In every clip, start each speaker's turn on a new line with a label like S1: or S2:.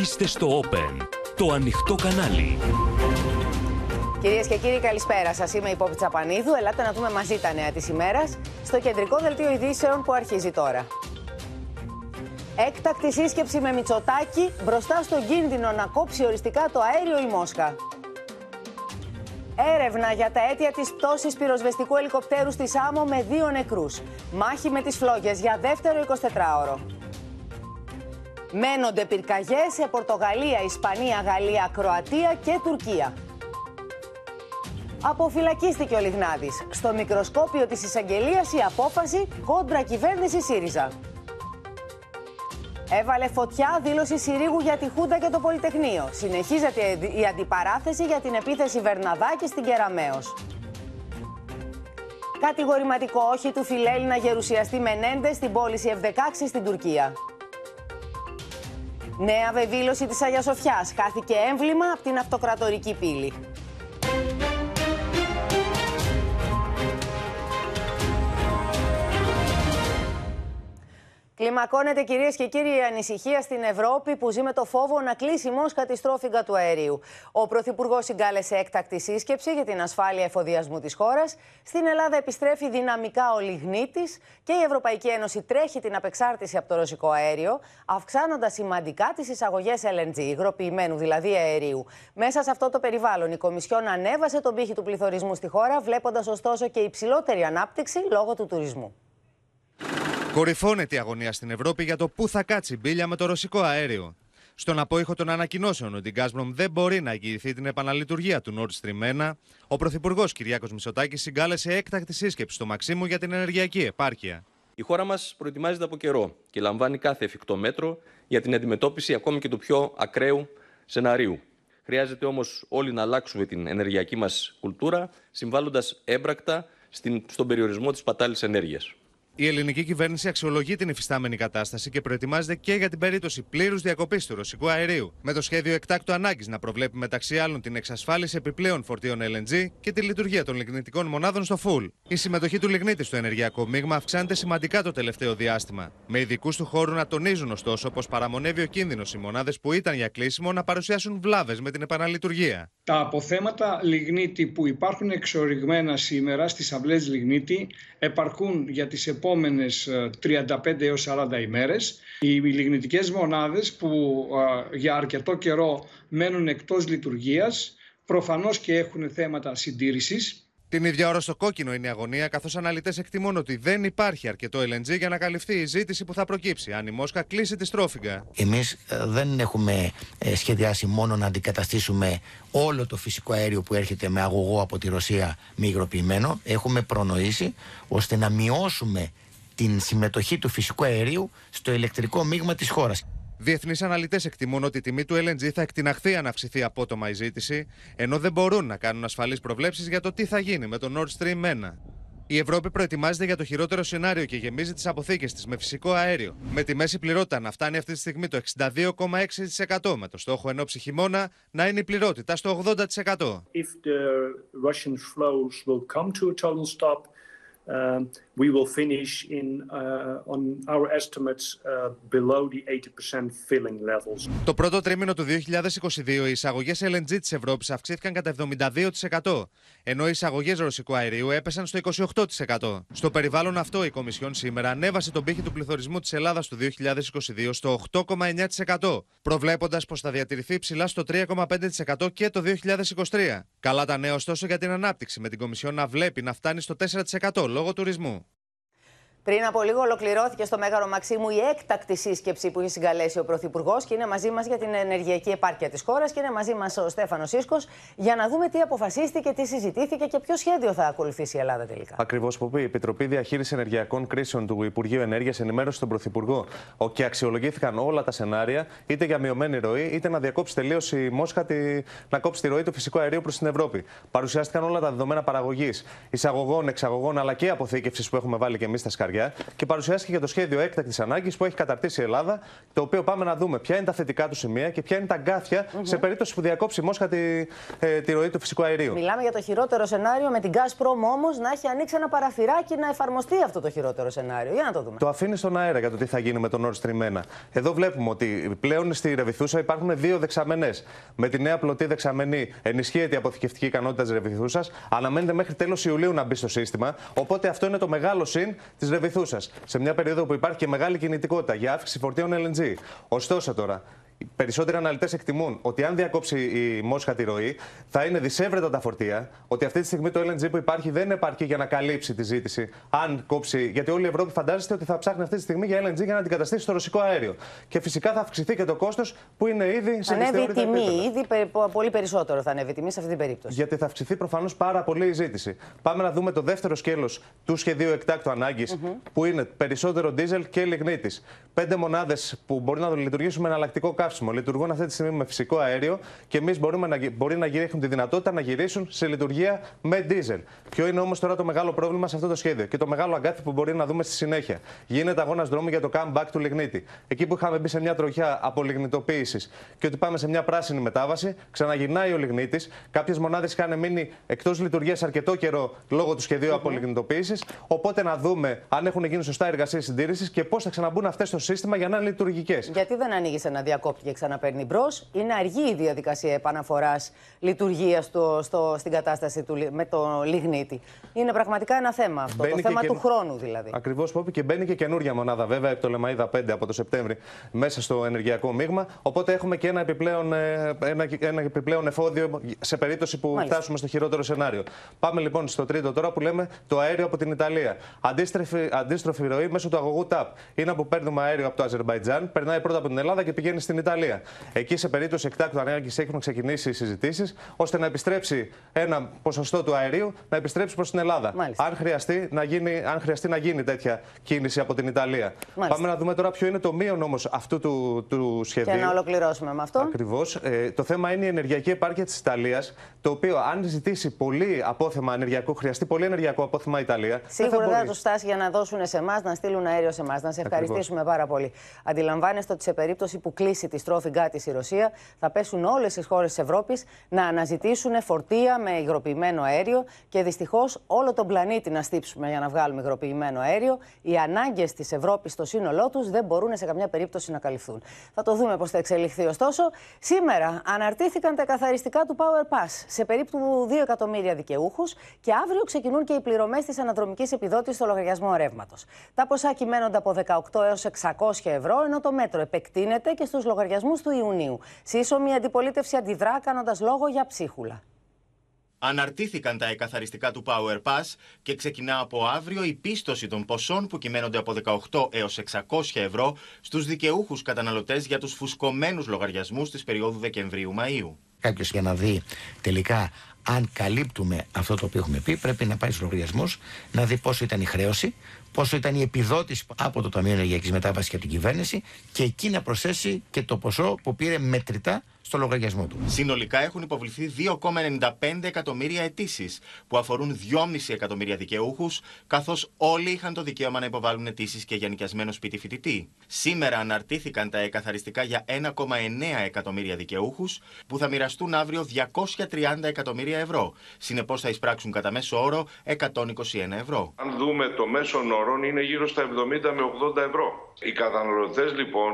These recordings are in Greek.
S1: Είστε στο Open, το ανοιχτό κανάλι.
S2: Κυρίες και κύριοι, καλησπέρα σας. Είμαι η Πόπη Τσαπανίδου. Ελάτε να δούμε μαζί τα νέα της ημέρας στο κεντρικό δελτίο ειδήσεων που αρχίζει τώρα. Έκτακτη σύσκεψη με Μητσοτάκη μπροστά στον κίνδυνο να κόψει οριστικά το αέριο η Μόσχα. Έρευνα για τα αίτια της πτώσης πυροσβεστικού ελικοπτέρου στη Σάμο με δύο νεκρούς. Μάχη με τις φλόγες για δεύτερο 24ωρο. Μένονται πυρκαγιές σε Πορτογαλία, Ισπανία, Γαλλία, Κροατία και Τουρκία. Αποφυλακίστηκε ο Λιγνάδης. Στο μικροσκόπιο της εισαγγελίας η απόφαση κόντρα κυβέρνηση ΣΥΡΙΖΑ. Έβαλε φωτιά δήλωση Συρίγου για τη Χούντα και το Πολυτεχνείο. Συνεχίζεται η αντιπαράθεση για την επίθεση Βερναδάκη στην Κεραμαίος. Κατηγορηματικό όχι του φιλέλληνα γερουσιαστή Μενέντε στην πώληση F16 στην Τουρκία. Νέα βεβήλωση της Αγίας Σοφιάς. Χάθηκε έμβλημα από την αυτοκρατορική πύλη. Κλιμακώνεται κυρίες και κύριοι η ανησυχία στην Ευρώπη που ζει με το φόβο να κλείσει η Μόσχα τη στρόφιγγα του αερίου. Ο Πρωθυπουργός συγκάλεσε έκτακτη σύσκεψη για την ασφάλεια εφοδιασμού της χώρας. Στην Ελλάδα επιστρέφει δυναμικά ο λιγνίτης και η Ευρωπαϊκή Ένωση τρέχει την απεξάρτηση από το ρωσικό αέριο, αυξάνοντας σημαντικά τις εισαγωγές LNG, υγροποιημένου δηλαδή αερίου. Μέσα σε αυτό το περιβάλλον, η Κομισιόν ανέβασε τον πύχη του πληθωρισμού στη χώρα, βλέποντας ωστόσο και υψηλότερη ανάπτυξη λόγω του τουρισμού.
S3: Κορυφώνεται η αγωνία στην Ευρώπη για το πού θα κάτσει μπίλια με το ρωσικό αέριο. Στον απόϊχο των ανακοινώσεων ότι η Gazprom δεν μπορεί να εγγυηθεί την επαναλειτουργία του Nord Stream 1, ο Πρωθυπουργός Κυριάκος Μητσοτάκης συγκάλεσε έκτακτη σύσκεψη στο Μαξίμου για την ενεργειακή επάρκεια.
S4: Η χώρα μας προετοιμάζεται από καιρό και λαμβάνει κάθε εφικτό μέτρο για την αντιμετώπιση ακόμη και του πιο ακραίου σεναρίου. Χρειάζεται όμως όλοι να αλλάξουμε την ενεργειακή μας κουλτούρα, συμβάλλοντας έμπρακτα στον περιορισμό της πατάλης ενέργειας.
S3: Η ελληνική κυβέρνηση αξιολογεί την υφιστάμενη κατάσταση και προετοιμάζεται και για την περίπτωση πλήρους διακοπής του ρωσικού αερίου, με το σχέδιο εκτάκτου ανάγκης να προβλέπει μεταξύ άλλων την εξασφάλιση επιπλέον φορτίων LNG και τη λειτουργία των λιγνητικών μονάδων στο full. Η συμμετοχή του λιγνίτη στο ενεργειακό μείγμα αυξάνεται σημαντικά το τελευταίο διάστημα. Με ειδικούς του χώρου να τονίζουν ωστόσο πως παραμονεύει ο κίνδυνος οι μονάδες που ήταν για κλείσιμο να παρουσιάσουν βλάβες με την επαναλειτουργία.
S5: Τα αποθέματα λιγνίτη που υπάρχουν εξοριγμένα σήμερα στις αυλές λιγνίτη επαρκούν για τις επόμενες 35 ε, έως 40 ημέρες. Οι λιγνητικές μονάδες που ε, για αρκετό καιρό μένουν εκτός λειτουργίας προφανώς και έχουν θέματα συντήρησης
S3: την ίδια ώρα στο κόκκινο είναι η αγωνία, καθώς αναλυτές εκτιμούν ότι δεν υπάρχει αρκετό LNG για να καλυφθεί η ζήτηση που θα προκύψει αν η Μόσχα κλείσει τη στρόφιγγα.
S6: Εμείς ε, δεν έχουμε σχεδιάσει μόνο να αντικαταστήσουμε όλο το φυσικό αέριο που έρχεται με αγωγό από τη Ρωσία με υγροποιημένο. Έχουμε προνοήσει ώστε να μειώσουμε την συμμετοχή του φυσικού αερίου στο ηλεκτρικό μείγμα της χώρας.
S3: Διεθνείς αναλυτές εκτιμούν ότι η τιμή του LNG θα εκτιναχθεί αν αυξηθεί απότομα η ζήτηση, ενώ δεν μπορούν να κάνουν ασφαλείς προβλέψεις για το τι θα γίνει με το Nord Stream 1. Η Ευρώπη προετοιμάζεται για το χειρότερο σενάριο και γεμίζει τις αποθήκες της με φυσικό αέριο. Με τη μέση πληρότητα να φτάνει αυτή τη στιγμή το 62,6% με το στόχο ενώ χειμώνα να είναι η πληρότητα στο 80%. If the Russian flows will come to a total stop, Um, we will finish in, uh, on our estimates uh, below the 80% filling levels. Το πρώτο τρίμηνο του 2022 οι εισαγωγές LNG της Ευρώπης αυξήθηκαν κατά 72%, ενώ οι εισαγωγές ρωσικού αερίου έπεσαν στο 28%. Στο περιβάλλον αυτό η Κομισιόν σήμερα ανέβασε τον πύχη του πληθωρισμού της Ελλάδας του 2022 στο 8,9%, προβλέποντας πως θα διατηρηθεί ψηλά στο 3,5% και το 2023. Καλά τα νέα ωστόσο για την ανάπτυξη, με την Κομισιόν να βλέπει να φτάνει στο 4% λόγω τουρισμού.
S2: Πριν από λίγο ολοκληρώθηκε στο Μέγαρο Μαξίμου η έκτακτη σύσκεψη που είχε συγκαλέσει ο Πρωθυπουργός και είναι μαζί μας για την ενεργειακή επάρκεια της χώρας και είναι μαζί μας ο Στέφανος Σίσκο για να δούμε τι αποφασίστηκε, τι συζητήθηκε και ποιο σχέδιο θα ακολουθήσει η Ελλάδα τελικά.
S7: Ακριβώς, Ποπή. Η Επιτροπή Διαχείρισης Ενεργειακών Κρίσεων του Υπουργείου Ενέργειας ενημέρωσε τον Πρωθυπουργό και αξιολογήθηκαν όλα τα σενάρια, είτε για μειωμένη ροή, είτε να διακόψει τελείως η Μόσχα τη... να κόψει τη ροή του φυσικού αερίου προς την Ευρώπη. Παρουσιάστηκαν όλα τα δεδομένα παραγωγής, εισαγωγών, εξαγωγών αλλά και αποθήκευσης που έχουμε βάλει και εμείς στα σκαριά
S3: μεριά και παρουσιάστηκε και το σχέδιο έκτακτης ανάγκης που έχει καταρτήσει η Ελλάδα, το οποίο πάμε να δούμε ποια είναι τα θετικά του σημεία και ποια είναι τα αγκάθια σε περίπτωση που διακόψει η Μόσχα τη, ε, τη ροή του φυσικού αερίου.
S2: Μιλάμε για το χειρότερο σενάριο με την Gazprom όμως να έχει ανοίξει ένα παραθυράκι να εφαρμοστεί αυτό το χειρότερο σενάριο. Για να το δούμε.
S3: Το αφήνει στον αέρα για το τι θα γίνει με τον Nord Stream 1. Εδώ βλέπουμε ότι πλέον στη Ρεβιθούσα υπάρχουν δύο δεξαμενές. Με τη νέα πλωτή δεξαμενή ενισχύεται η αποθηκευτική ικανότητα της Ρεβιθούσας. Αναμένεται μέχρι τέλος Ιουλίου να μπει στο σύστημα. Οπότε αυτό είναι το μεγάλο συν της Ρεβιθούσας. Σε μια περίοδο που υπάρχει και μεγάλη κινητικότητα για αύξηση φορτίων LNG. Ωστόσο τώρα, περισσότεροι αναλυτές εκτιμούν ότι αν διακόψει η Μόσχα τη ροή, θα είναι δυσέβρετα τα φορτία. Ότι αυτή τη στιγμή το LNG που υπάρχει δεν επαρκεί για να καλύψει τη ζήτηση. Αν κόψει. Γιατί όλη η Ευρώπη φαντάζεστε ότι θα ψάχνει αυτή τη στιγμή για LNG για να αντικαταστήσει το ρωσικό αέριο. Και φυσικά θα αυξηθεί και το κόστος που είναι ήδη σε
S2: Ανέβει η τιμή. Ήδη πολύ περισσότερο θα ανέβει η τιμή σε αυτή την περίπτωση.
S3: Γιατί θα αυξηθεί προφανώς πάρα πολύ η ζήτηση. Πάμε να δούμε το δεύτερο σκέλος του σχεδίου εκτάκτου ανάγκης, mm -hmm. που είναι περισσότερο δίζελ και λιγνίτης. Πέντε μονάδες που μπορεί να λειτουργήσουν με εναλλακτικό καύσιμο. Λειτουργούν αυτή τη στιγμή με φυσικό αέριο και εμείς μπορούμε να, μπορεί να έχουν τη δυνατότητα να γυρίσουν σε λειτουργία με δίζελ. Ποιο είναι όμως τώρα το μεγάλο πρόβλημα σε αυτό το σχέδιο και το μεγάλο αγκάθι που μπορεί να δούμε στη συνέχεια. Γίνεται αγώνας δρόμου για το comeback του λιγνίτη. Εκεί που είχαμε μπει σε μια τροχιά απολιγνητοποίησης και ότι πάμε σε μια πράσινη μετάβαση, ξαναγυρνάει ο λιγνίτης. Κάποιες μονάδες είχαν μείνει εκτός λειτουργίας αρκετό καιρό λόγω του σχεδίου mm -hmm. απολιγνητοποίησης. Οπότε να δούμε αν έχουν γίνει σωστά εργασίες συντήρησης και πώς θα ξαναμπούν αυτές στο σύστημα για να είναι λειτουργικές.
S2: Γιατί δεν ανοίγεις ένα διακόπτη; Και ξαναπαίρνει μπρος. Είναι αργή η διαδικασία επαναφοράς λειτουργίας στην κατάσταση του, με το λιγνίτη. Είναι πραγματικά ένα θέμα αυτό. Μπαίνει το θέμα του χρόνου δηλαδή.
S3: Ακριβώς που και μπαίνει και καινούργια μονάδα, βέβαια, από το Λεμαίδα 5 από το Σεπτέμβρη μέσα στο ενεργειακό μείγμα. Οπότε έχουμε και ένα επιπλέον, ε, ένα, ένα επιπλέον εφόδιο σε περίπτωση που Μάλιστα. φτάσουμε στο χειρότερο σενάριο. Πάμε λοιπόν στο τρίτο τώρα που λέμε το αέριο από την Ιταλία. Αντίστροφη, αντίστροφη ροή μέσω του αγωγού TAP. Είναι που παίρνουμε αέριο από το Αζερβαϊτζάν, περνάει πρώτα από την Ελλάδα και πηγαίνει στην Ιταλία. Εκεί σε περίπτωση εκτάκτου ανάγκης έχουν ξεκινήσει οι συζητήσεις ώστε να επιστρέψει ένα ποσοστό του αερίου να επιστρέψει προς την Ελλάδα. Αν χρειαστεί, να γίνει, αν χρειαστεί να γίνει τέτοια κίνηση από την Ιταλία. Μάλιστα. Πάμε να δούμε τώρα ποιο είναι το μείον όμως αυτού του, του σχεδίου.
S2: Και να ολοκληρώσουμε με αυτό.
S3: Ακριβώς. Ε, το θέμα είναι η ενεργειακή επάρκεια της Ιταλίας, το οποίο αν ζητήσει πολύ απόθεμα ενεργειακό, χρειαστεί πολύ ενεργειακό απόθεμα η Ιταλία.
S2: Σίγουρα δεν θα τους φτάσει για να δώσουν σε εμάς, να στείλουν αέριο σε εμάς. Να σε ευχαριστήσουμε πάρα πολύ. Αντιλαμβάνεστε ότι σε περίπτωση που κλείσει τη στρόφη της η Ρωσία, θα πέσουν όλες τις χώρες της Ευρώπης να αναζητήσουν φορτία με υγροποιημένο αέριο και δυστυχώς όλο τον πλανήτη να στύψουμε για να βγάλουμε υγροποιημένο αέριο. Οι ανάγκες της Ευρώπης στο σύνολό τους δεν μπορούν σε καμιά περίπτωση να καλυφθούν. Θα το δούμε πώς θα εξελιχθεί. Ωστόσο, σήμερα αναρτήθηκαν τα καθαριστικά του Power Pass σε περίπου 2 εκατομμύρια δικαιούχους και αύριο ξεκινούν και οι πληρωμές της αναδρομικής επιδότησης στο λογαριασμό ρεύματος. Τα ποσά κυμαίνονται από 18 έως 600 ευρώ, ενώ το μέτρο επεκτείνεται και στους λογαριασμούς του Ιουνίου. Σύσσωμη αντιπολίτευση αντιδρά κάνοντας λόγο για ψίχουλα.
S8: Αναρτήθηκαν τα εκαθαριστικά του Power Pass και ξεκινά από αύριο η πίστοση των ποσών που κυμαίνονται από 18 έως 600 ευρώ στους δικαιούχους καταναλωτές για τους φουσκωμένους λογαριασμούς της περίοδου Δεκεμβρίου-Μαΐου.
S6: Κάποιος για να δει τελικά αν καλύπτουμε αυτό το οποίο έχουμε πει, πρέπει να πάει στους λογαριασμούς, να δει πόσο ήταν η χρέωση, πόσο ήταν η επιδότηση από το Ταμείο Ενεργειακής Μετάβασης και από την κυβέρνηση και εκεί να προσθέσει και το ποσό που πήρε μετρητά στο λογαριασμό του.
S8: Συνολικά έχουν υποβληθεί 2,95 εκατομμύρια αιτήσεις που αφορούν 2,5 εκατομμύρια δικαιούχους, καθώς όλοι είχαν το δικαίωμα να υποβάλουν αιτήσεις και για νοικιασμένο σπίτι φοιτητή. Σήμερα αναρτήθηκαν τα εκαθαριστικά για 1,9 εκατομμύρια δικαιούχους, που θα μοιραστούν αύριο 230 εκατομμύρια ευρώ. Συνεπώς θα εισπράξουν κατά μέσο όρο 121 ευρώ.
S9: Αν δούμε το μέσο όρο είναι γύρω στα 70 με 80 ευρώ. Οι καταναλωτές λοιπόν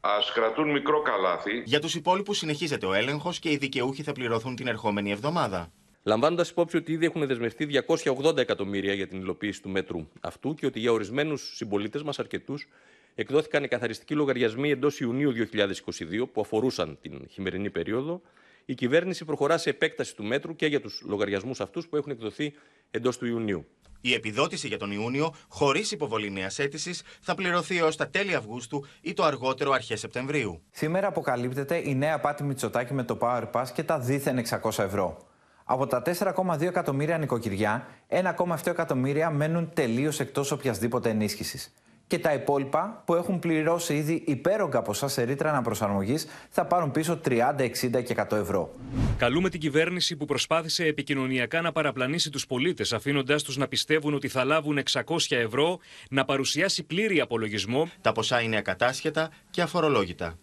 S9: Α κρατούν μικρό καλάθι.
S8: Για τους υπόλοιπους συνεχίζεται ο έλεγχος και οι δικαιούχοι θα πληρωθούν την ερχόμενη εβδομάδα.
S4: Λαμβάνοντας υπόψη ότι ήδη έχουν δεσμευτεί 280 εκατομμύρια για την υλοποίηση του μέτρου αυτού και ότι για ορισμένους συμπολίτες μας, αρκετούς, εκδόθηκαν οι καθαριστικοί λογαριασμοί εντός Ιουνίου 2022 που αφορούσαν την χειμερινή περίοδο, η κυβέρνηση προχωρά σε επέκταση του μέτρου και για τους λογαριασμούς αυτούς που έχουν εκδοθεί εντός του Ιουνίου.
S8: Η επιδότηση για τον Ιούνιο, χωρίς υποβολή νέας αίτησης, θα πληρωθεί έως τα τέλη Αυγούστου ή το αργότερο αρχές Σεπτεμβρίου.
S10: Σήμερα αποκαλύπτεται η νέα πάτη Μητσοτάκη με το Power Pass και τα δίθεν 600 ευρώ. Από τα 4,2 εκατομμύρια νοικοκυριά, 1,7 εκατομμύρια μένουν τελείως εκτός οποιασδήποτε ενίσχυσης. Και τα υπόλοιπα που έχουν πληρώσει ήδη υπέρογκα ποσά σε ρήτρα αναπροσαρμογής θα πάρουν πίσω 30, 60 και 100 ευρώ.
S1: Καλούμε την κυβέρνηση που προσπάθησε επικοινωνιακά να παραπλανήσει τους πολίτες, αφήνοντάς τους να πιστεύουν ότι θα λάβουν 600 ευρώ, να παρουσιάσει πλήρη απολογισμό.
S8: Τα ποσά είναι ακατάσχετα και αφορολόγητα.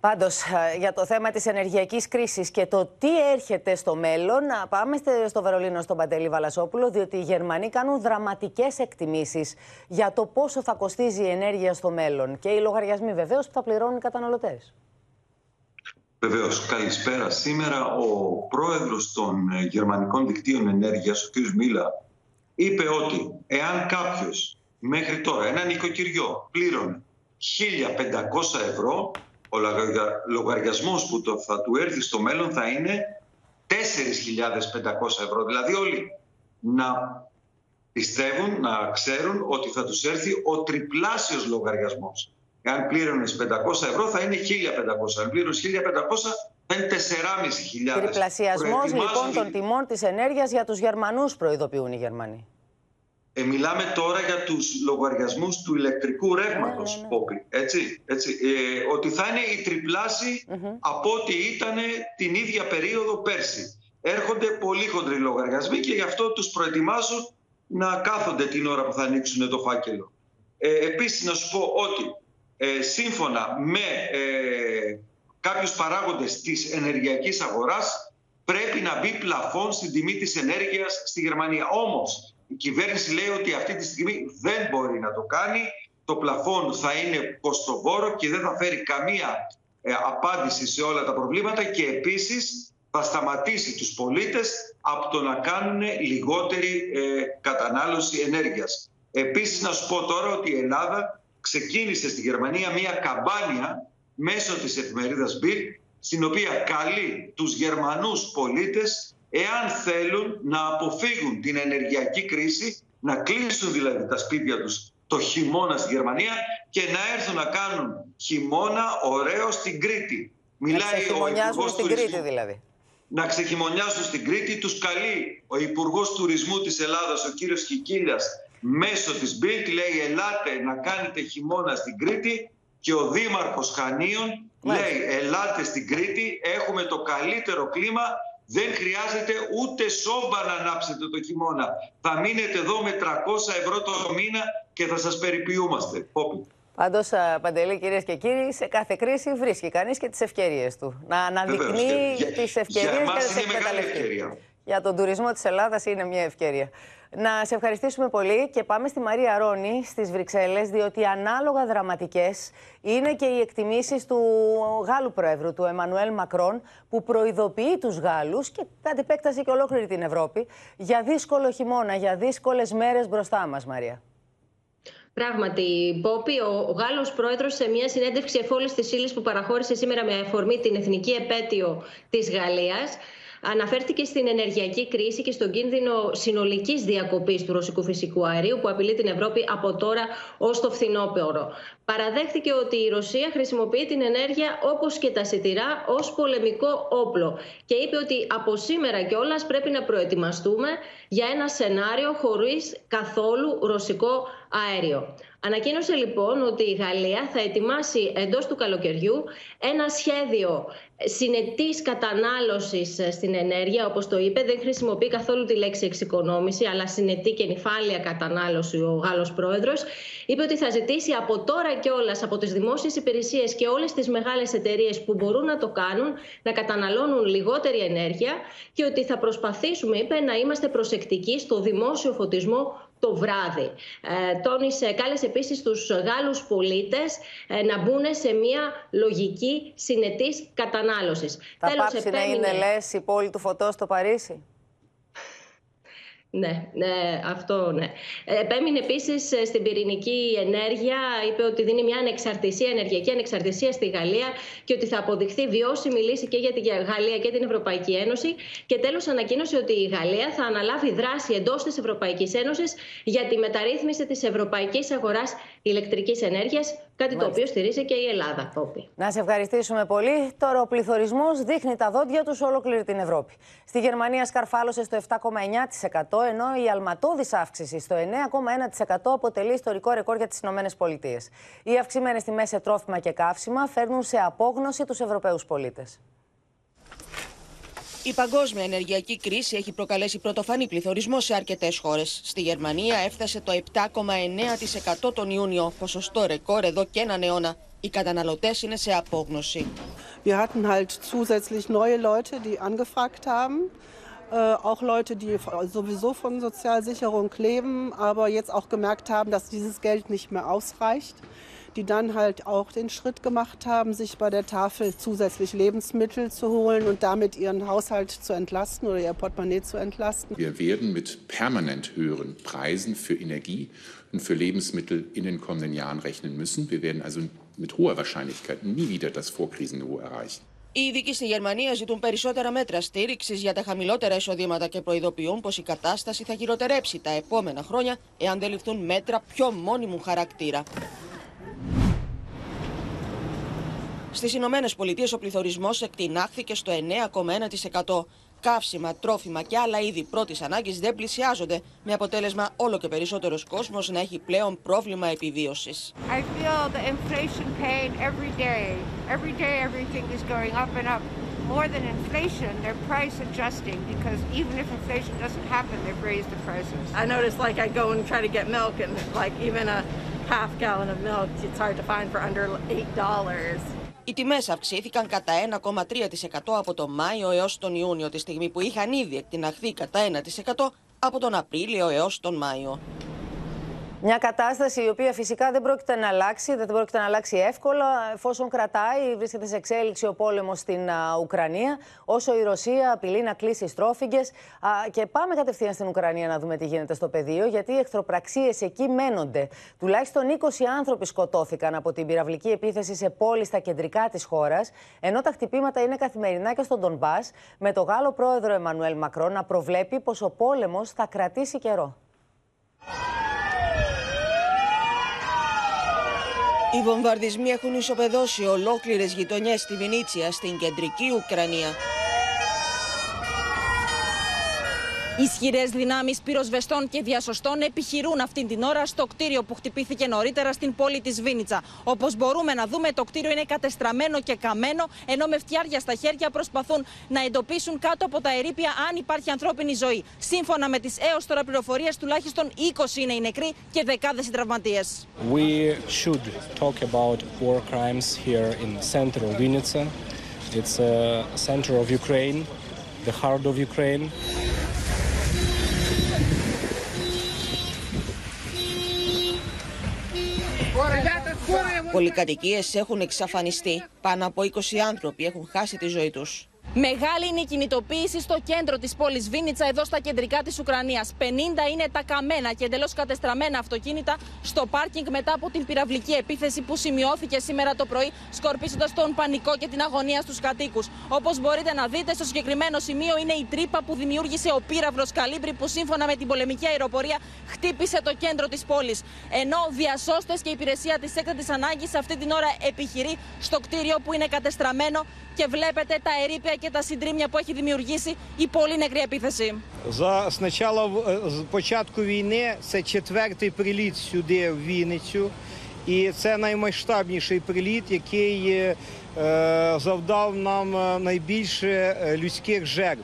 S2: Πάντως, για το θέμα της ενεργειακής κρίσης και το τι έρχεται στο μέλλον, να πάμε στο Βερολίνο στον Παντελή Βαλασόπουλο, διότι οι Γερμανοί κάνουν δραματικές εκτιμήσεις για το πόσο θα κοστίζει η ενέργεια στο μέλλον και οι λογαριασμοί βεβαίως που θα πληρώνουν οι καταναλωτές.
S11: Βεβαίως, καλησπέρα. Σήμερα ο πρόεδρος των ε, γερμανικών δικτύων ενέργειας, ο κ. Μίλα, είπε ότι εάν κάποιος μέχρι τώρα ένα νοικοκυριό πλήρωνε 1.500 ευρώ, ο λογαριασμός που το, θα του έρθει στο μέλλον θα είναι 4.500 ευρώ. Δηλαδή όλοι να πιστεύουν, να ξέρουν ότι θα τους έρθει ο τριπλάσιος λογαριασμός. Αν πλήρωνες 500 ευρώ θα είναι 1.500. Αν πλήρωνες 1.500 θα είναι 4.500.
S2: Τριπλασιασμός λοιπόν των τιμών της ενέργειας για τους Γερμανούς προειδοποιούν οι Γερμανοί.
S11: Ε, μιλάμε τώρα για τους λογαριασμούς του ηλεκτρικού ρεύματος, ναι, ναι, ναι. Έτσι, έτσι, ε, ότι θα είναι η τριπλάση από ό,τι ήταν την ίδια περίοδο πέρσι. Έρχονται πολύ χοντροί λογαριασμοί και γι' αυτό τους προετοιμάζω να κάθονται την ώρα που θα ανοίξουν το φάκελο. Ε, επίσης να σου πω ότι ε, σύμφωνα με ε, κάποιους παράγοντες της ενεργειακής αγοράς πρέπει να μπει πλαφόν στην τιμή της ενέργειας στη Γερμανία. Όμως η κυβέρνηση λέει ότι αυτή τη στιγμή δεν μπορεί να το κάνει. Το πλαφόν θα είναι κοστοβόρο και δεν θα φέρει καμία ε, απάντηση σε όλα τα προβλήματα και επίσης θα σταματήσει τους πολίτες από το να κάνουν λιγότερη ε, κατανάλωση ενέργειας. Επίσης να σου πω τώρα ότι η Ελλάδα ξεκίνησε στη Γερμανία μια καμπάνια μέσω της εφημερίδας Bild στην οποία καλεί τους Γερμανούς πολίτες εάν θέλουν να αποφύγουν την ενεργειακή κρίση, να κλείσουν δηλαδή τα σπίτια τους το χειμώνα στη Γερμανία και να έρθουν να κάνουν χειμώνα ωραίο στην Κρήτη.
S2: Μιλάει να ο στην Κρήτη δηλαδή.
S11: Να ξεχειμονιάσουν στην Κρήτη. Τους καλεί ο Υπουργός Τουρισμού της Ελλάδας, ο κύριος Χικίλιας, μέσω της Μπίλτ, λέει ελάτε να κάνετε χειμώνα στην Κρήτη και ο Δήμαρχος Χανίων λέει ελάτε στην Κρήτη, έχουμε το καλύτερο κλίμα δεν χρειάζεται ούτε σόμπα να ανάψετε το χειμώνα. Θα μείνετε εδώ με 300 ευρώ το μήνα και θα σας περιποιούμαστε.
S2: Πάντως, Παντελή, κυρίες και κύριοι, σε κάθε κρίση βρίσκει κανείς και τις ευκαιρίες του. Να αναδεικνύει τις ευκαιρίες και τις εκμεταλλευτεί. Για τον τουρισμό της Ελλάδας είναι μια ευκαιρία. Να σε ευχαριστήσουμε πολύ και πάμε στη Μαρία Ρόνη στις Βρυξέλλες, διότι ανάλογα δραματικές είναι και οι εκτιμήσεις του Γάλλου Πρόεδρου, του Εμμανουέλ Μακρόν, που προειδοποιεί τους Γάλλους και κατ' επέκταση και ολόκληρη την Ευρώπη για δύσκολο χειμώνα, για δύσκολες μέρες μπροστά μας, Μαρία.
S12: Πράγματι, Πόπη, ο Γάλλος πρόεδρος σε μια συνέντευξη εφόλη τη ύλη που παραχώρησε σήμερα με αφορμή την εθνική επέτειο της Γαλλίας, αναφέρθηκε στην ενεργειακή κρίση και στον κίνδυνο συνολικής διακοπής του ρωσικού φυσικού αερίου που απειλεί την Ευρώπη από τώρα ως το φθινόπωρο. Παραδέχθηκε ότι η Ρωσία χρησιμοποιεί την ενέργεια όπως και τα σιτηρά ως πολεμικό όπλο και είπε ότι από σήμερα κιόλας πρέπει να προετοιμαστούμε για ένα σενάριο χωρίς καθόλου ρωσικό αέριο. Ανακοίνωσε λοιπόν ότι η Γαλλία θα ετοιμάσει εντός του καλοκαιριού ένα σχέδιο συνετής κατανάλωσης στην ενέργεια, όπως το είπε. Δεν χρησιμοποιεί καθόλου τη λέξη εξοικονόμηση, αλλά συνετή και νυφάλια κατανάλωση ο Γάλλος πρόεδρος. Είπε ότι θα ζητήσει από τώρα κιόλας από τις δημόσιες υπηρεσίες και όλες τις μεγάλες εταιρείες που μπορούν να το κάνουν, να καταναλώνουν λιγότερη ενέργεια και ότι θα προσπαθήσουμε, είπε, να είμαστε προσεκτικοί στο δημόσιο φωτισμό το βράδυ. Ε, τόνισε, κάλεσε επίσης τους Γάλλους πολίτες ε, να μπουν σε μια λογική συνετής κατανάλωσης.
S2: Θα Τέλος, πάψει να είναι λες η πόλη του φωτός στο Παρίσι;
S12: Ναι, ναι, αυτό ναι. Επέμεινε επίσης ε, στην πυρηνική ενέργεια. Είπε ότι δίνει μια ανεξαρτησία, ενεργειακή ανεξαρτησία στη Γαλλία και ότι θα αποδειχθεί βιώσιμη λύση και για τη Γαλλία και την Ευρωπαϊκή Ένωση. Και τέλος, ανακοίνωσε ότι η Γαλλία θα αναλάβει δράση εντός της Ευρωπαϊκής Ένωσης για τη μεταρρύθμιση της ευρωπαϊκής αγοράς ηλεκτρικής ενέργειας Κάτι το οποίο στηρίζει και η Ελλάδα, Πόπη.
S2: Να σε ευχαριστήσουμε πολύ. Τώρα ο πληθωρισμός δείχνει τα δόντια τους σε ολόκληρη την Ευρώπη. Στη Γερμανία σκαρφάλωσε στο 7,9%, ενώ η αλματώδης αύξηση στο 9,1% αποτελεί ιστορικό ρεκόρ για τις ΗΠΑ. Οι αυξημένες τιμές σε τρόφιμα και καύσιμα φέρνουν σε απόγνωση τους Ευρωπαίους πολίτες.
S13: Η παγκόσμια ενεργειακή κρίση έχει προκαλέσει πρωτοφανή πληθωρισμό σε αρκετές χώρες. Στη Γερμανία έφτασε το 7,9% τον Ιούνιο, ποσοστό ρεκόρ εδώ και έναν αιώνα. Οι καταναλωτές είναι σε απόγνωση.
S14: Wir hatten halt zusätzlich neue Leute, die angefragt haben. Äh, auch Leute, die sowieso von Sozialsicherung leben, aber jetzt auch gemerkt haben, dass dieses Geld nicht mehr ausreicht. die dann halt auch den Schritt gemacht haben, sich bei der Tafel zusätzlich Lebensmittel zu holen und damit ihren Haushalt zu entlasten oder ihr Portemonnaie zu entlasten.
S15: Wir werden mit permanent höheren Preisen für Energie und für Lebensmittel in den kommenden Jahren rechnen müssen. Wir werden also mit hoher Wahrscheinlichkeit nie wieder das Vorkrisenniveau erreichen.
S13: Οι ειδικοί στη Γερμανία ζητούν περισσότερα μέτρα στήριξη για τα χαμηλότερα εισοδήματα και προειδοποιούν πω η κατάσταση θα χειροτερέψει τα επόμενα χρόνια εάν δεν ληφθούν μέτρα πιο μόνιμου χαρακτήρα. Στις Ηνωμένες Πολιτείες, ο πληθωρισμός εκτινάχθηκε στο 9,1%. Καύσιμα, τρόφιμα και άλλα είδη πρώτης ανάγκης δεν πλησιάζονται. Με αποτέλεσμα, όλο και περισσότερος κόσμος να έχει πλέον πρόβλημα επιβίωσης. Οι τιμές αυξήθηκαν κατά 1,3% από τον Μάιο έως τον Ιούνιο, τη στιγμή που είχαν ήδη εκτιναχθεί κατά 1% από τον Απρίλιο έως τον Μάιο.
S2: Μια κατάσταση η οποία φυσικά δεν πρόκειται να αλλάξει, δεν πρόκειται να αλλάξει εύκολα εφόσον κρατάει, βρίσκεται σε εξέλιξη ο πόλεμος στην Ουκρανία, όσο η Ρωσία απειλεί να κλείσει στρόφιγγες. Και πάμε κατευθείαν στην Ουκρανία να δούμε τι γίνεται στο πεδίο, γιατί οι εχθροπραξίες εκεί μένονται. Τουλάχιστον 20 άνθρωποι σκοτώθηκαν από την πυραυλική επίθεση σε πόλει στα κεντρικά της χώρας, ενώ τα χτυπήματα είναι καθημερινά και στον Ντομπά, με το Γάλλο πρόεδρο Εμμανουέλ Μακρό να προβλέπει πως ο πόλεμος θα κρατήσει καιρό.
S13: Οι βομβαρδισμοί έχουν ισοπεδώσει ολόκληρες γειτονιές στη Βινίτσια, στην κεντρική Ουκρανία.
S16: Ισχυρές δυνάμεις πυροσβεστών και διασωστών επιχειρούν αυτή την ώρα στο κτίριο που χτυπήθηκε νωρίτερα στην πόλη της Βίνιτσα. Όπως μπορούμε να δούμε, το κτίριο είναι κατεστραμμένο και καμένο, ενώ με φτιάρια στα χέρια προσπαθούν να εντοπίσουν κάτω από τα ερήπια αν υπάρχει ανθρώπινη ζωή. Σύμφωνα με τις έως τώρα πληροφορίες, τουλάχιστον 20 είναι οι νεκροί και δεκάδες οι τραυματίες.
S17: We should talk about war crimes here in center of Vinnytsia. It's a center of Ukraine, the heart of Ukraine.
S13: Πολυκατοικίες έχουν εξαφανιστεί. Πάνω από 20 άνθρωποι έχουν χάσει τη ζωή τους.
S16: Μεγάλη είναι η κινητοποίηση στο κέντρο της πόλης Βίνιτσα, εδώ στα κεντρικά της Ουκρανίας. 50 είναι τα καμένα και εντελώς κατεστραμμένα αυτοκίνητα στο πάρκινγκ μετά από την πυραυλική επίθεση που σημειώθηκε σήμερα το πρωί, σκορπίζοντας τον πανικό και την αγωνία στους κατοίκους. Όπως μπορείτε να δείτε, στο συγκεκριμένο σημείο είναι η τρύπα που δημιούργησε ο πύραυλος Καλύμπρη, που σύμφωνα με την πολεμική αεροπορία χτύπησε το κέντρο της πόλης. Ενώ διασώστες και η υπηρεσία της έκτατης ανάγκης αυτή την ώρα επιχειρεί στο κτίριο που είναι κατεστραμμένο και βλέπετε τα ερήπια και τα συντρίμια που έχει δημιουργήσει η πολύ νεκρή επίθεση.
S18: За спочатку з початку війни це четвертий приліт сюди в Вінницю, і це наймасштабніший приліт, який е, завдав нам найбільше людських жертв.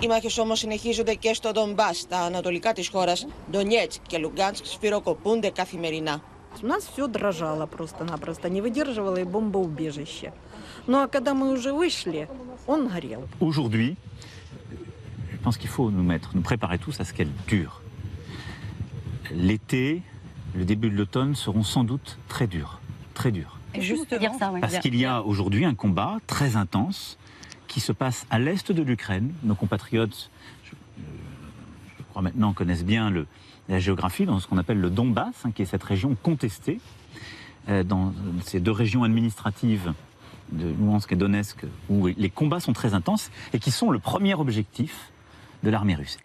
S13: Οι μάχε όμω συνεχίζονται και στο Ντομπά, στα ανατολικά τη χώρα. Ντονιέτ και Λουγκάνσκ σφυροκοπούνται καθημερινά.
S19: У нас все дрожало просто-напросто, не выдерживало и бомбоубежище. Ну а когда мы уже вышли, он горел.
S20: Aujourd'hui, je pense qu'il faut nous mettre, nous préparer tous à ce qu'elle dure. L'été, le début de l'automne seront sans doute très durs, très durs.
S21: Juste dire ça, oui.
S20: Parce qu'il y a aujourd'hui un combat très intense qui se passe à l'est de l'Ukraine. Nos compatriotes, je, je, crois maintenant, connaissent bien le, la géographie dans ce qu'on appelle le Donbass, hein, qui est cette région contestée, euh, dans ces deux régions administratives de Luhansk et Donetsk, où les combats sont très intenses et qui sont le premier objectif de l'armée russe.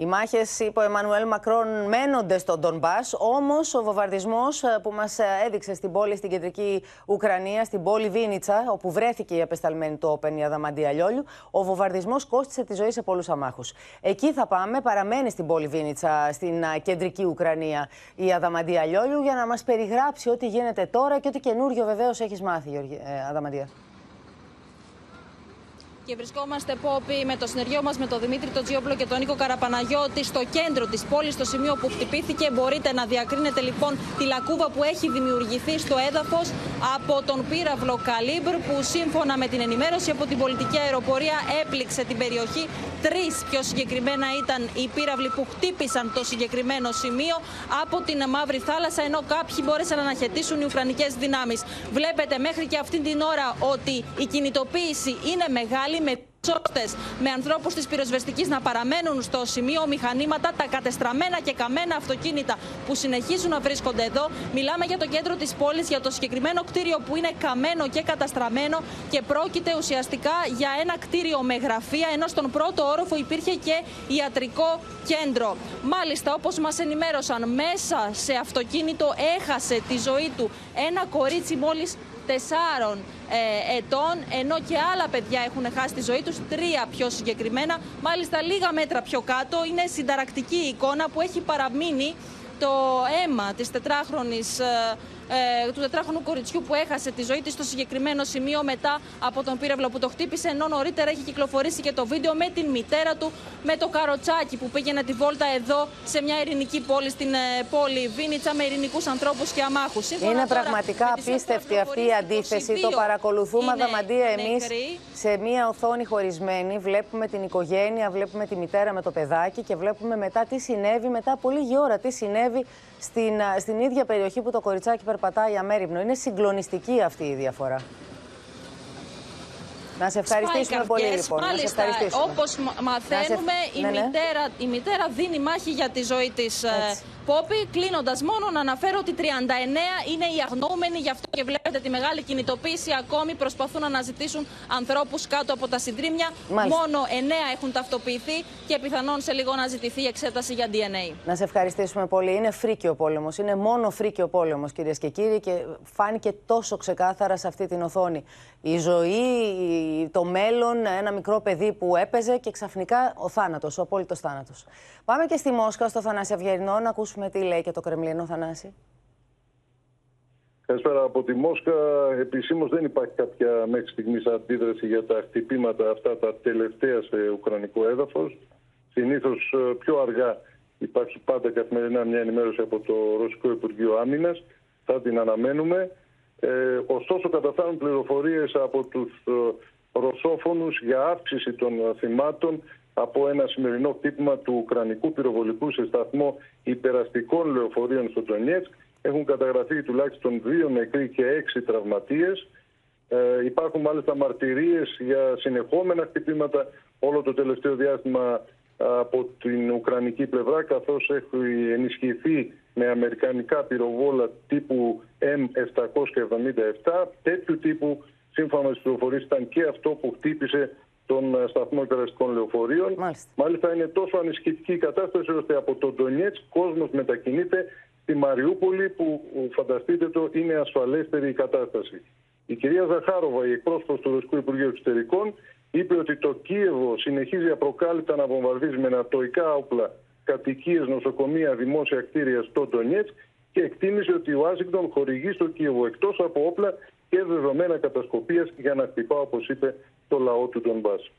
S2: Οι μάχες, είπε ο Εμμανουέλ Μακρόν, μένονται στον Ντομπά. Όμως ο βομβαρδισμός ε, που μας ε, έδειξε στην πόλη στην κεντρική Ουκρανία, στην πόλη Βίνιτσα, όπου βρέθηκε η απεσταλμένη του Όπεν, η Αδαμαντία Λιόλιου, ο βομβαρδισμός κόστησε τη ζωή σε πολλούς αμάχους. Εκεί θα πάμε. Παραμένει στην πόλη Βίνιτσα, στην ε, κεντρική Ουκρανία, η Αδαμαντία Λιόλιου, για να μας περιγράψει ό,τι γίνεται τώρα και ό,τι καινούριο βεβαίως έχεις μάθει, Γιώργη, Αδαμαντία
S16: και βρισκόμαστε πόπι με το συνεργείο μας με τον Δημήτρη Τζιόπλο και τον Νίκο Καραπαναγιώτη στο κέντρο της πόλης, στο σημείο που χτυπήθηκε. Μπορείτε να διακρίνετε λοιπόν τη λακκούβα που έχει δημιουργηθεί στο έδαφος από τον πύραυλο Καλίμπρ, που σύμφωνα με την ενημέρωση από την πολιτική αεροπορία έπληξε την περιοχή. Τρεις πιο συγκεκριμένα ήταν οι πύραυλοι που χτύπησαν το συγκεκριμένο σημείο από την Μαύρη Θάλασσα, ενώ κάποιοι μπόρεσαν να αναχαιτήσουν οι Ουκρανικές δυνάμεις. Βλέπετε μέχρι και αυτή την ώρα ότι η κινητοποίηση είναι μεγάλη με με ανθρώπους της πυροσβεστικής να παραμένουν στο σημείο, μηχανήματα, τα κατεστραμμένα και καμένα αυτοκίνητα που συνεχίζουν να βρίσκονται εδώ. Μιλάμε για το κέντρο της πόλης, για το συγκεκριμένο κτίριο που είναι καμένο και καταστραμμένο και πρόκειται ουσιαστικά για ένα κτίριο με γραφεία, ενώ στον πρώτο όροφο υπήρχε και ιατρικό κέντρο. Μάλιστα, όπως μας ενημέρωσαν, μέσα σε αυτοκίνητο έχασε τη ζωή του ένα κορίτσι μόλις τεσσάρων ε, ετών, ενώ και άλλα παιδιά έχουν χάσει τη ζωή τους, τρία πιο συγκεκριμένα. Μάλιστα λίγα μέτρα πιο κάτω είναι συνταρακτική εικόνα που έχει παραμείνει το αίμα της τετράχρονης ε, ε, του τετράχρονου κοριτσιού που έχασε τη ζωή της στο συγκεκριμένο σημείο μετά από τον πύραυλο που το χτύπησε. Ενώ νωρίτερα έχει κυκλοφορήσει και το βίντεο με την μητέρα του με το καροτσάκι που πήγαινε τη βόλτα εδώ σε μια ειρηνική πόλη στην ε, πόλη Βίνιτσα με ειρηνικούς ανθρώπους και αμάχους.
S2: Είναι πραγματικά απίστευτη αυτή η αντίθεση. Το παρακολουθούμε αδαμαντία εμείς σε μια οθόνη χωρισμένη. Βλέπουμε την οικογένεια, βλέπουμε τη μητέρα με το παιδάκι και βλέπουμε μετά τι συνέβη, μετά από λίγη ώρα τι συνέβη στην, στην ίδια περιοχή που το κοριτσάκι περπατάει αμέριμνο. Είναι συγκλονιστική αυτή η διαφορά. Να σε ευχαριστήσουμε πολύ, λοιπόν.
S16: Μάλιστα, όπως μαθαίνουμε, η, ναι, ναι. Μητέρα, η μητέρα δίνει μάχη για τη ζωή της Πόπη. Κλείνοντας, μόνο να αναφέρω ότι 39 είναι οι αγνοούμενοι, γι' αυτό και βλέπετε τη μεγάλη κινητοποίηση. Ακόμη προσπαθούν να αναζητήσουν ανθρώπους κάτω από τα συντρίμια. Μόνο 9 έχουν ταυτοποιηθεί και πιθανόν σε λίγο να ζητηθεί η εξέταση για DNA.
S2: Να σε ευχαριστήσουμε πολύ. Είναι φρίκιο πόλεμος. Είναι μόνο φρίκιο πόλεμος, κυρίες και κύριοι, και φάνηκε τόσο ξεκάθαρα σε αυτή την οθόνη. Η ζωή, το μέλλον, ένα μικρό παιδί που έπαιζε και ξαφνικά ο θάνατος, ο απόλυτος θάνατος. Πάμε και στη Μόσχα, στο Θανάση Αυγερινό, να ακούσουμε τι λέει και το Κρεμλίνο, Θανάση.
S21: Καλησπέρα από τη Μόσχα. Επισήμως δεν υπάρχει κάποια μέχρι στιγμής αντίδραση για τα χτυπήματα αυτά τα τελευταία σε ουκρανικό έδαφος. Συνήθως ε, πιο αργά υπάρχει πάντα καθημερινά μια ενημέρωση από το Ρωσικό Υπουργείο Άμυνας. Θα την αναμένουμε. Ε, ωστόσο, καταφτάνουν πληροφορίες από τους ε, ρωσόφωνους για αύξηση των θυμάτων από ένα σημερινό χτύπημα του Ουκρανικού πυροβολικού σε σταθμό υπεραστικών λεωφορείων στο Ντονιέτσκ. Έχουν καταγραφεί τουλάχιστον δύο νεκροί και έξι τραυματίες. Ε, υπάρχουν μάλιστα μαρτυρίες για συνεχόμενα χτυπήματα όλο το τελευταίο διάστημα από την Ουκρανική πλευρά καθώς έχει ενισχυθεί με αμερικανικά πυροβόλα τύπου M777. Τέτοιου τύπου σύμφωνα με τις πληροφορίες ήταν και αυτό που χτύπησε των ε, σταθμών υπεραστικών λεωφορείων. Μάλιστα. Μάλιστα είναι τόσο ανησυχητική η κατάσταση ώστε από τον Ντονιέτ κόσμος μετακινείται στη Μαριούπολη που φανταστείτε το είναι ασφαλέστερη η κατάσταση. Η κυρία Ζαχάροβα, η εκπρόσωπος του Ρωσικού Υπουργείου Εξωτερικών, είπε ότι το Κίεβο συνεχίζει απροκάλυπτα να βομβαρδίζει με ανατοϊκά όπλα κατοικίες, νοσοκομεία, δημόσια κτίρια στο Ντονιέτ και εκτίμησε ότι η Ουάσιγκτον χορηγεί στο Κίεβο εκτός από όπλα και δεδομένα κατασκοπίας για να χτυπά, όπως είπε, το λαό του Ντομπάς.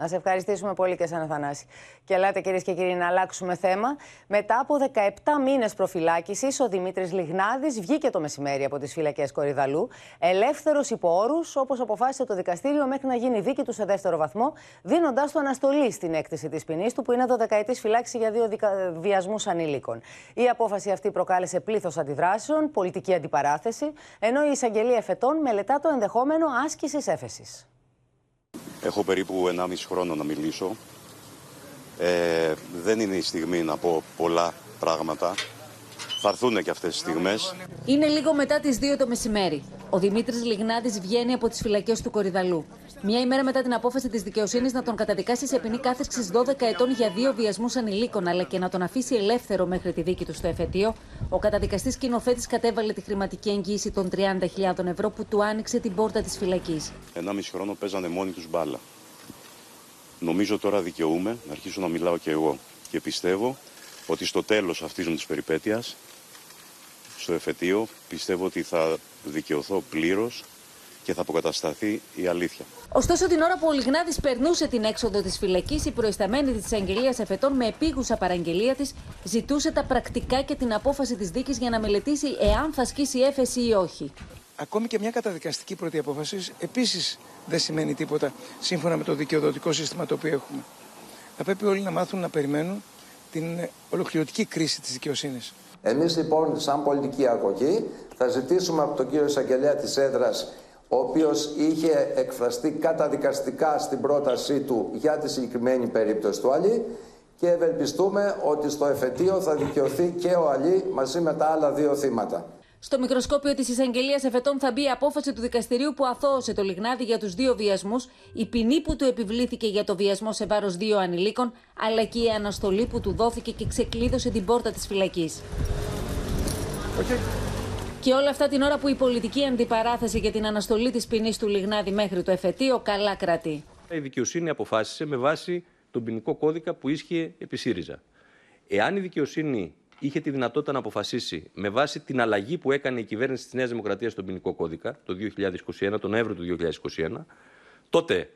S2: Να σε ευχαριστήσουμε πολύ και σαν Αθανάση. Και ελάτε κυρίες και κύριοι να αλλάξουμε θέμα. Μετά από 17 μήνες προφυλάκησης, ο Δημήτρης Λιγνάδης βγήκε το μεσημέρι από τις φυλακές Κορυδαλού, ελεύθερος υπό όρους, όπως αποφάσισε το δικαστήριο, μέχρι να γίνει δίκη του σε δεύτερο βαθμό, δίνοντάς του αναστολή στην έκθεση της ποινής του, που είναι 12 ετή φυλάξη για δύο βιασμούς ανηλίκων. Η απόφαση αυτή προκάλεσε πλήθος αντιδράσεων, πολιτική αντιπαράθεση, ενώ η εισαγγελία εφετών μελετά το ενδεχόμενο άσκησης έφεσης.
S22: Έχω περίπου 1,5 χρόνο να μιλήσω. Ε, δεν είναι η στιγμή να πω πολλά πράγματα. Θα έρθουν και αυτές τις στιγμές.
S23: Είναι λίγο μετά τις 2 το μεσημέρι.
S24: Ο Δημήτρης Λιγνάδη βγαίνει από τις φυλακές του Κορυδαλού. Μία ημέρα μετά την απόφαση της δικαιοσύνης να τον καταδικάσει σε ποινή κάθεξης 12 ετών για δύο βιασμούς ανηλίκων, αλλά και να τον αφήσει ελεύθερο μέχρι τη δίκη του στο εφετείο, ο καταδικαστής σκηνοθέτης κατέβαλε τη χρηματική εγγύηση των 30.000 ευρώ που του άνοιξε την πόρτα της φυλακής.
S25: Ένα μισή χρόνο παίζανε μόνοι τους μπάλα. Νομίζω τώρα δικαιούμαι να αρχίσω να μιλάω και εγώ. Και πιστεύω ότι στο τέλος αυτής μου της περιπέτειας, στο εφετείο, πιστεύω ότι θα δικαιωθώ πλήρως και θα αποκατασταθεί η αλήθεια.
S24: Ωστόσο, την ώρα που ο Λιγνάδη περνούσε την έξοδο της φυλακής, η προϊσταμένη της Αγγελίας Εφετών με επίγουσα παραγγελία της ζητούσε τα πρακτικά και την απόφαση της δίκης για να μελετήσει εάν θα ασκήσει έφεση ή όχι.
S26: Ακόμη και μια καταδικαστική πρώτη απόφαση επίσης δεν σημαίνει τίποτα σύμφωνα με το δικαιοδοτικό σύστημα το οποίο έχουμε. Θα πρέπει όλοι να μάθουν να περιμένουν την ολοκληρωτική κρίση της δικαιοσύνης.
S22: Εμείς λοιπόν σαν πολιτική αγωγή θα ζητήσουμε από τον κύριο εισαγγελέα της έδρας ο οποίος είχε εκφραστεί καταδικαστικά στην πρότασή του για τη συγκεκριμένη περίπτωση του Αλή και ευελπιστούμε ότι στο εφετείο θα δικαιωθεί και ο Αλή μαζί με τα άλλα δύο θύματα.
S24: Στο μικροσκόπιο της εισαγγελίας Εφετών θα μπει η απόφαση του δικαστηρίου που αθώωσε το Λιγνάδι για τους δύο βιασμούς, η ποινή που του επιβλήθηκε για το βιασμό σε βάρος δύο ανηλίκων, αλλά και η αναστολή που του δόθηκε και ξεκλείδωσε την πόρτα της φυλακής. Okay. Και όλα αυτά την ώρα που η πολιτική αντιπαράθεση για την αναστολή της ποινής του Λιγνάδη μέχρι το εφετείο καλά κρατεί.
S4: Η δικαιοσύνη αποφάσισε με βάση τον ποινικό κώδικα που ίσχυε επί ΣΥΡΙΖΑ. Εάν η δικαιοσύνη είχε τη δυνατότητα να αποφασίσει με βάση την αλλαγή που έκανε η κυβέρνηση της Νέας Δημοκρατίας στον ποινικό κώδικα το 2021, τον Νοέμβριο του 2021, τότε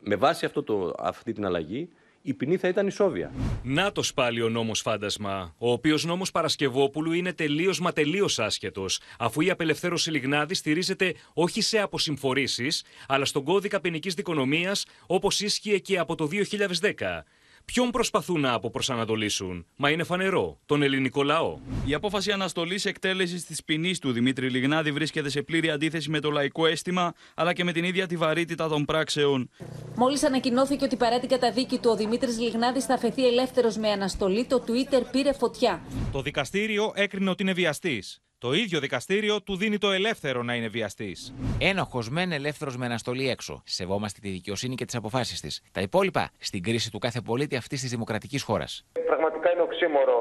S4: με βάση αυτό το, αυτή την αλλαγή η ποινή θα ήταν ισόβια.
S1: Να το πάλι ο νόμος φάντασμα. Ο οποίος νόμος Παρασκευόπουλου είναι τελείως μα τελείως άσχετος, αφού η απελευθέρωση Λιγνάδη στηρίζεται όχι σε αποσυμφορήσεις, αλλά στον κώδικα ποινικής δικονομίας όπως ίσχυε και από το 2010. Ποιον προσπαθούν να αποπροσανατολίσουν, μα είναι φανερό, τον ελληνικό λαό.
S27: Η απόφαση αναστολής εκτέλεσης της ποινής του Δημήτρη Λιγνάδη βρίσκεται σε πλήρη αντίθεση με το λαϊκό αίσθημα, αλλά και με την ίδια τη βαρύτητα των πράξεων.
S24: Μόλις ανακοινώθηκε ότι παρά την καταδίκη του, ο Δημήτρης Λιγνάδης θα φεθεί ελεύθερος με αναστολή, το Twitter πήρε φωτιά.
S28: Το δικαστήριο έκρινε ότι είναι βιαστής. Το ίδιο δικαστήριο του δίνει το ελεύθερο να είναι βιαστής.
S29: Ένοχος μεν ελεύθερος με αναστολή έξω. Σεβόμαστε τη δικαιοσύνη και τις αποφάσεις της. Τα υπόλοιπα στην κρίση του κάθε πολίτη αυτής της δημοκρατικής χώρας.
S30: Πραγματικά είναι οξύμορο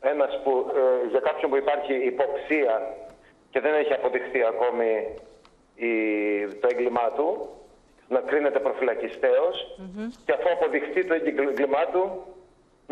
S30: ένας που, ε, για κάποιον που υπάρχει υποψία και δεν έχει αποδειχθεί ακόμη η, το έγκλημά του να κρίνεται προφυλακιστέως και αφού αποδειχθεί το έγκλημά του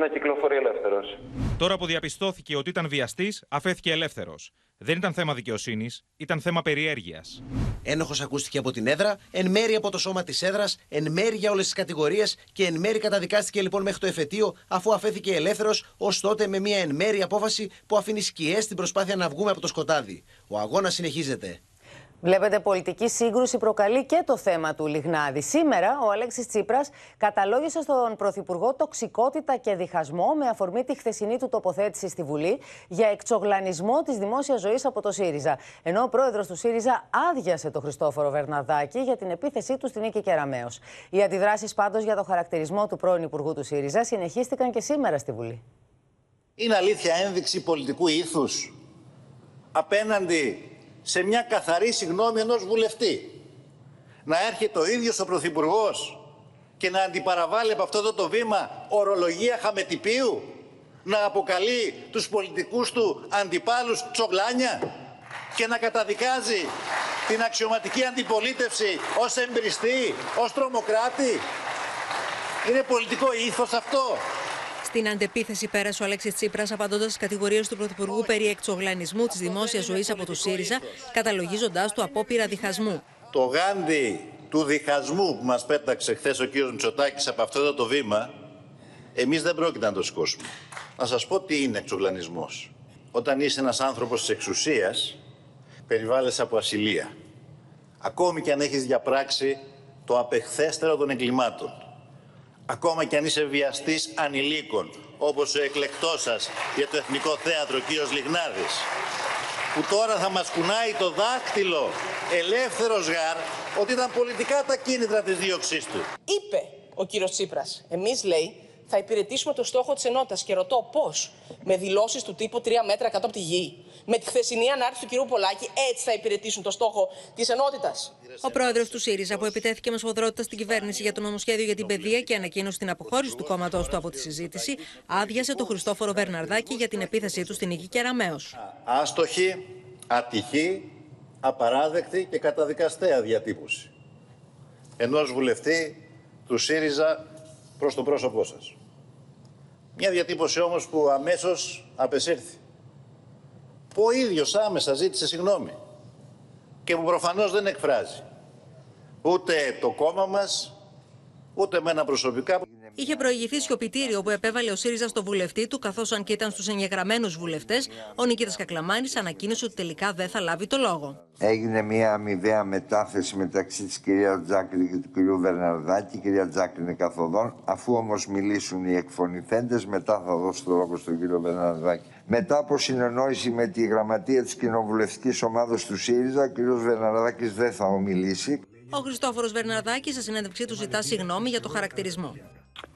S30: να κυκλοφορεί ελεύθερος.
S28: Τώρα που διαπιστώθηκε ότι ήταν βιαστής, αφέθηκε ελεύθερος. Δεν ήταν θέμα δικαιοσύνης, ήταν θέμα περιέργειας.
S31: Ένοχος ακούστηκε από την έδρα, εν μέρη από το σώμα της έδρας, εν μέρη για όλες τις κατηγορίες και εν μέρη καταδικάστηκε λοιπόν μέχρι το εφετείο, αφού αφέθηκε ελεύθερος, ως τότε με μια εν μέρη απόφαση που αφήνει σκιές στην προσπάθεια να βγούμε από το σκοτάδι. Ο αγώνας συνεχίζεται.
S2: Βλέπετε, πολιτική σύγκρουση προκαλεί και το θέμα του Λιγνάδη. Σήμερα, ο Αλέξης Τσίπρας καταλόγησε στον Πρωθυπουργό τοξικότητα και διχασμό με αφορμή τη χθεσινή του τοποθέτηση στη Βουλή για εξογλανισμό της δημόσιας ζωής από το ΣΥΡΙΖΑ. Ενώ ο πρόεδρος του ΣΥΡΙΖΑ άδειασε τον Χριστόφορο Βερναδάκη για την επίθεσή του στην Νίκη Κεραμέως. Οι αντιδράσεις πάντως για το χαρακτηρισμό του πρώην Υπουργού του ΣΥΡΙΖΑ συνεχίστηκαν και σήμερα στη Βουλή.
S32: Είναι αλήθεια ένδειξη πολιτικού ήθους απέναντι σε μια καθαρή συγνώμη ενός βουλευτή. Να έρχεται ο ίδιος ο Πρωθυπουργός και να αντιπαραβάλλει από αυτό το βήμα ορολογία χαμετυπίου, να αποκαλεί τους πολιτικούς του αντιπάλους τσογλάνια και να καταδικάζει την αξιωματική αντιπολίτευση ως εμπριστή, ως τρομοκράτη. Είναι πολιτικό ήθος αυτό.
S33: Στην αντεπίθεση πέρασε ο Αλέξης Τσίπρας, απαντώντας στις κατηγορίες του Πρωθυπουργού περί εξογλανισμού της δημόσιας ζωής από το ΣΥΡΙΖΑ, καταλογίζοντάς του απόπειρα διχασμού.
S32: Το γάντι του διχασμού που μας πέταξε χθες ο κ. Μητσοτάκης από αυτό το βήμα, εμείς δεν πρόκειται να το σηκώσουμε. Να σας πω τι είναι εξογλανισμός. Όταν είσαι ένας άνθρωπος της εξουσίας, περιβάλλεσαι από ασυλία. Ακόμη και αν έχεις διαπράξει το απεχθέστερο των εγκλημάτων ακόμα κι αν είσαι βιαστής ανηλίκων, όπως ο εκλεκτός σας για το Εθνικό Θέατρο, κύριος Λιγνάδης, που τώρα θα μας κουνάει το δάκτυλο ελεύθερος γάρ ότι ήταν πολιτικά τα κίνητρα της δίωξής του.
S34: Είπε ο κύριος Τσίπρας, εμείς λέει
S33: θα υπηρετήσουμε το στόχο της ενότητας. Και ρωτώ πώς. Με δηλώσεις του τύπου 3 μέτρα κάτω από τη γη. Με τη χθεσινή ανάρτηση του κ. Πολάκη, έτσι θα υπηρετήσουν το στόχο της ενότητας.
S35: Ο πρόεδρος του ΣΥΡΙΖΑ, που επιτέθηκε με σφοδρότητα στην κυβέρνηση για το νομοσχέδιο για την παιδεία και ανακοίνωσε την αποχώρηση του κόμματός του από τη συζήτηση, άδειασε τον Χριστόφορο Βερναρδάκη για την επίθεσή του στην νίκη Κεραμαίο.
S32: Άστοχη, ατυχή, απαράδεκτη και καταδικαστέα διατύπωση ενός βουλευτή του ΣΥΡΙΖΑ προς το πρόσωπό σας. Μια διατύπωση όμως που αμέσως απεσύρθη. Που ο ίδιος άμεσα ζήτησε συγγνώμη και που προφανώς δεν εκφράζει ούτε το κόμμα μας, ούτε εμένα προσωπικά.
S35: Είχε προηγηθεί σιωπητήριο που επέβαλε ο ΣΥΡΙΖΑ στο βουλευτή του, καθώς αν και ήταν στους εγγεγραμμένους βουλευτές, ο Νικήτας Κακλαμάνης ανακοίνωσε ότι τελικά δεν θα λάβει το λόγο.
S36: Έγινε μια αμοιβαία μετάθεση μεταξύ της κυρίας Τζάκρη και του κυρίου Βερναρδάκη. Η κυρία Τζάκρη είναι καθοδόν. Αφού όμως μιλήσουν οι εκφωνηθέντες, μετά θα δώσω το λόγο στον κύριο Βερναρδάκη. Μετά από συνεννόηση με τη γραμματεία της κοινοβουλευτικής ομάδας του ΣΥΡΙΖΑ, ο κύριος Βερναρδάκη δεν θα ομιλήσει.
S35: Ο Χριστόφορος Βερναρδάκη, σε συνέντευξή του, ζητά συγγνώμη για το χαρακτηρισμό.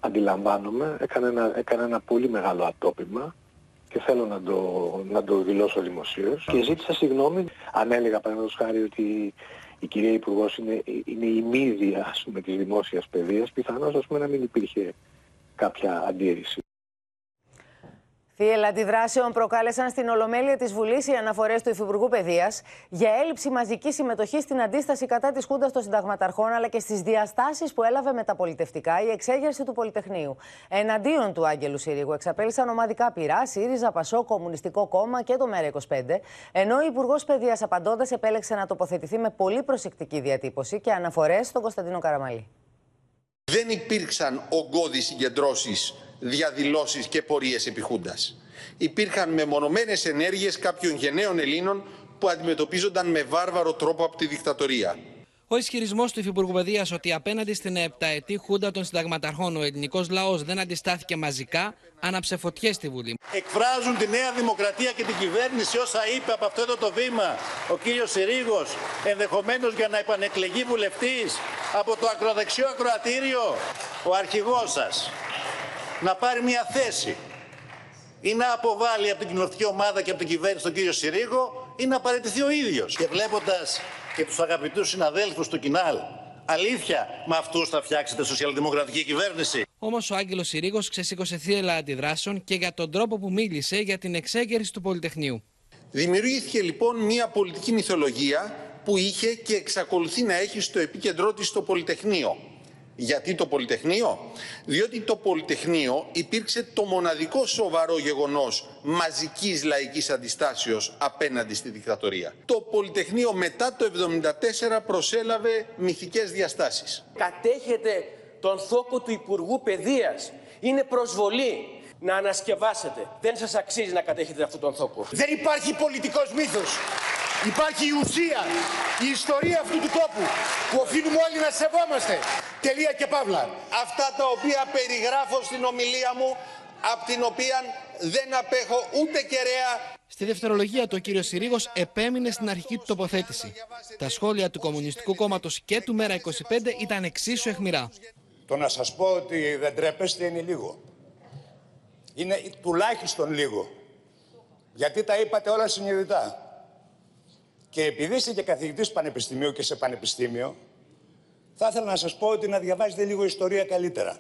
S37: Αντιλαμβάνομαι, έκανε ένα, έκανε ένα πολύ μεγάλο ατόπιμα και θέλω να το, να το δηλώσω δημοσίως. Και ζήτησα συγγνώμη αν έλεγα παραδείγματος χάρη ότι η κυρία Υπουργός είναι, είναι η μύδια ας πούμε, της δημόσιας παιδείας, πιθανώς ας πούμε, να μην υπήρχε κάποια αντίρρηση.
S2: Θύελα αντιδράσεων προκάλεσαν στην Ολομέλεια της Βουλής οι αναφορές του Υφυπουργού Παιδείας για έλλειψη μαζικής συμμετοχής στην αντίσταση κατά της Χούντας των Συνταγματαρχών αλλά και στις διαστάσεις που έλαβε μεταπολιτευτικά η εξέγερση του Πολυτεχνείου. Εναντίον του Άγγελου Συρίγου εξαπέλυσαν ομαδικά πειρά, ΣΥΡΙΖΑ, ΠΑΣΟ, Κομμουνιστικό Κόμμα και το ΜΕΡΑ25, ενώ ο Υπουργός Παιδείας απαντώντας επέλεξε να τοποθετηθεί με πολύ προσεκτική διατύπωση και αναφορές στον Κωνσταντίνο Καραμαλή.
S31: Δεν υπήρξαν ογκώδεις συγκεντρώσεις διαδηλώσεις και πορείες επιχούντας. Υπήρχαν μεμονωμένες ενέργειες κάποιων γενναίων Ελλήνων που αντιμετωπίζονταν με βάρβαρο τρόπο από τη δικτατορία.
S38: Ο ισχυρισμός του Υφυπουργού Παιδείας ότι απέναντι στην επταετή χούντα των συνταγματαρχών ο ελληνικός λαός δεν αντιστάθηκε μαζικά, άναψε φωτιές στη Βουλή.
S32: Εκφράζουν τη Νέα Δημοκρατία και την κυβέρνηση όσα είπε από αυτό εδώ το βήμα ο κύριος Συρίγος, ενδεχομένως για να επανεκλεγεί βουλευτής από το ακροδεξιό ακροατήριο, ο αρχηγός σας να πάρει μια θέση ή να αποβάλει από την κοινωνική ομάδα και από την κυβέρνηση τον κύριο Συρίγο ή να παραιτηθεί ο ίδιος. Και βλέποντας και τους αγαπητούς συναδέλφους του Κινάλ, αλήθεια με αυτούς θα φτιάξετε σοσιαλδημοκρατική κυβέρνηση.
S38: Όμως ο Άγγελος Συρίγος ξεσήκωσε θύελα αντιδράσεων και για τον τρόπο που μίλησε για την εξέγερση του Πολυτεχνείου.
S31: Δημιουργήθηκε λοιπόν μια πολιτική μυθολογία που είχε και εξακολουθεί να έχει στο επίκεντρό της το Πολυτεχνείο. Γιατί το Πολυτεχνείο; Διότι το Πολυτεχνείο υπήρξε το μοναδικό σοβαρό γεγονός μαζικής λαϊκής αντιστάσεως απέναντι στη δικτατορία. Το Πολυτεχνείο μετά το 1974 προσέλαβε μυθικές διαστάσεις.
S39: Κατέχετε τον θόκο του Υπουργού Παιδείας. Είναι προσβολή να ανασκευάσετε. Δεν σας αξίζει να κατέχετε αυτόν τον θόκο.
S40: Δεν υπάρχει πολιτικός μύθος. Υπάρχει η ουσία, η ιστορία αυτού του τόπου που οφείλουμε όλοι να σεβόμαστε. Τελεία και παύλα.
S31: Αυτά τα οποία περιγράφω στην ομιλία μου, από την οποία δεν απέχω ούτε κεραία.
S38: Στη δευτερολογία του ο κύριος Συρίγος επέμεινε στην αρχική του τοποθέτηση. Τα σχόλια του Κομμουνιστικού Κόμματος και του ΜΕΡΑ25 ήταν εξίσου εχμηρά.
S40: Το να σας πω ότι δεν τρέπεστε είναι λίγο. Είναι τουλάχιστον λίγο. Γιατί τα είπατε όλα συνειδητά. Και επειδή είστε και καθηγητής πανεπιστημίου και σε πανεπιστήμιο, θα ήθελα να σας πω ότι να διαβάζετε λίγο ιστορία καλύτερα.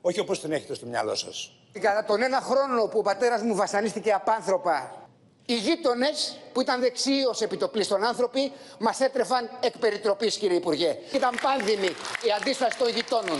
S40: Όχι όπως την έχετε στο μυαλό σας.
S41: Κατά τον ένα χρόνο που ο πατέρας μου βασανίστηκε απάνθρωπα, οι γείτονες που ήταν δεξιοί ω επιτοπλίστων άνθρωποι μας έτρεφαν εκ περιτροπής, κύριε Υπουργέ. Ήταν πάνδημη η αντίσταση των γειτόνων.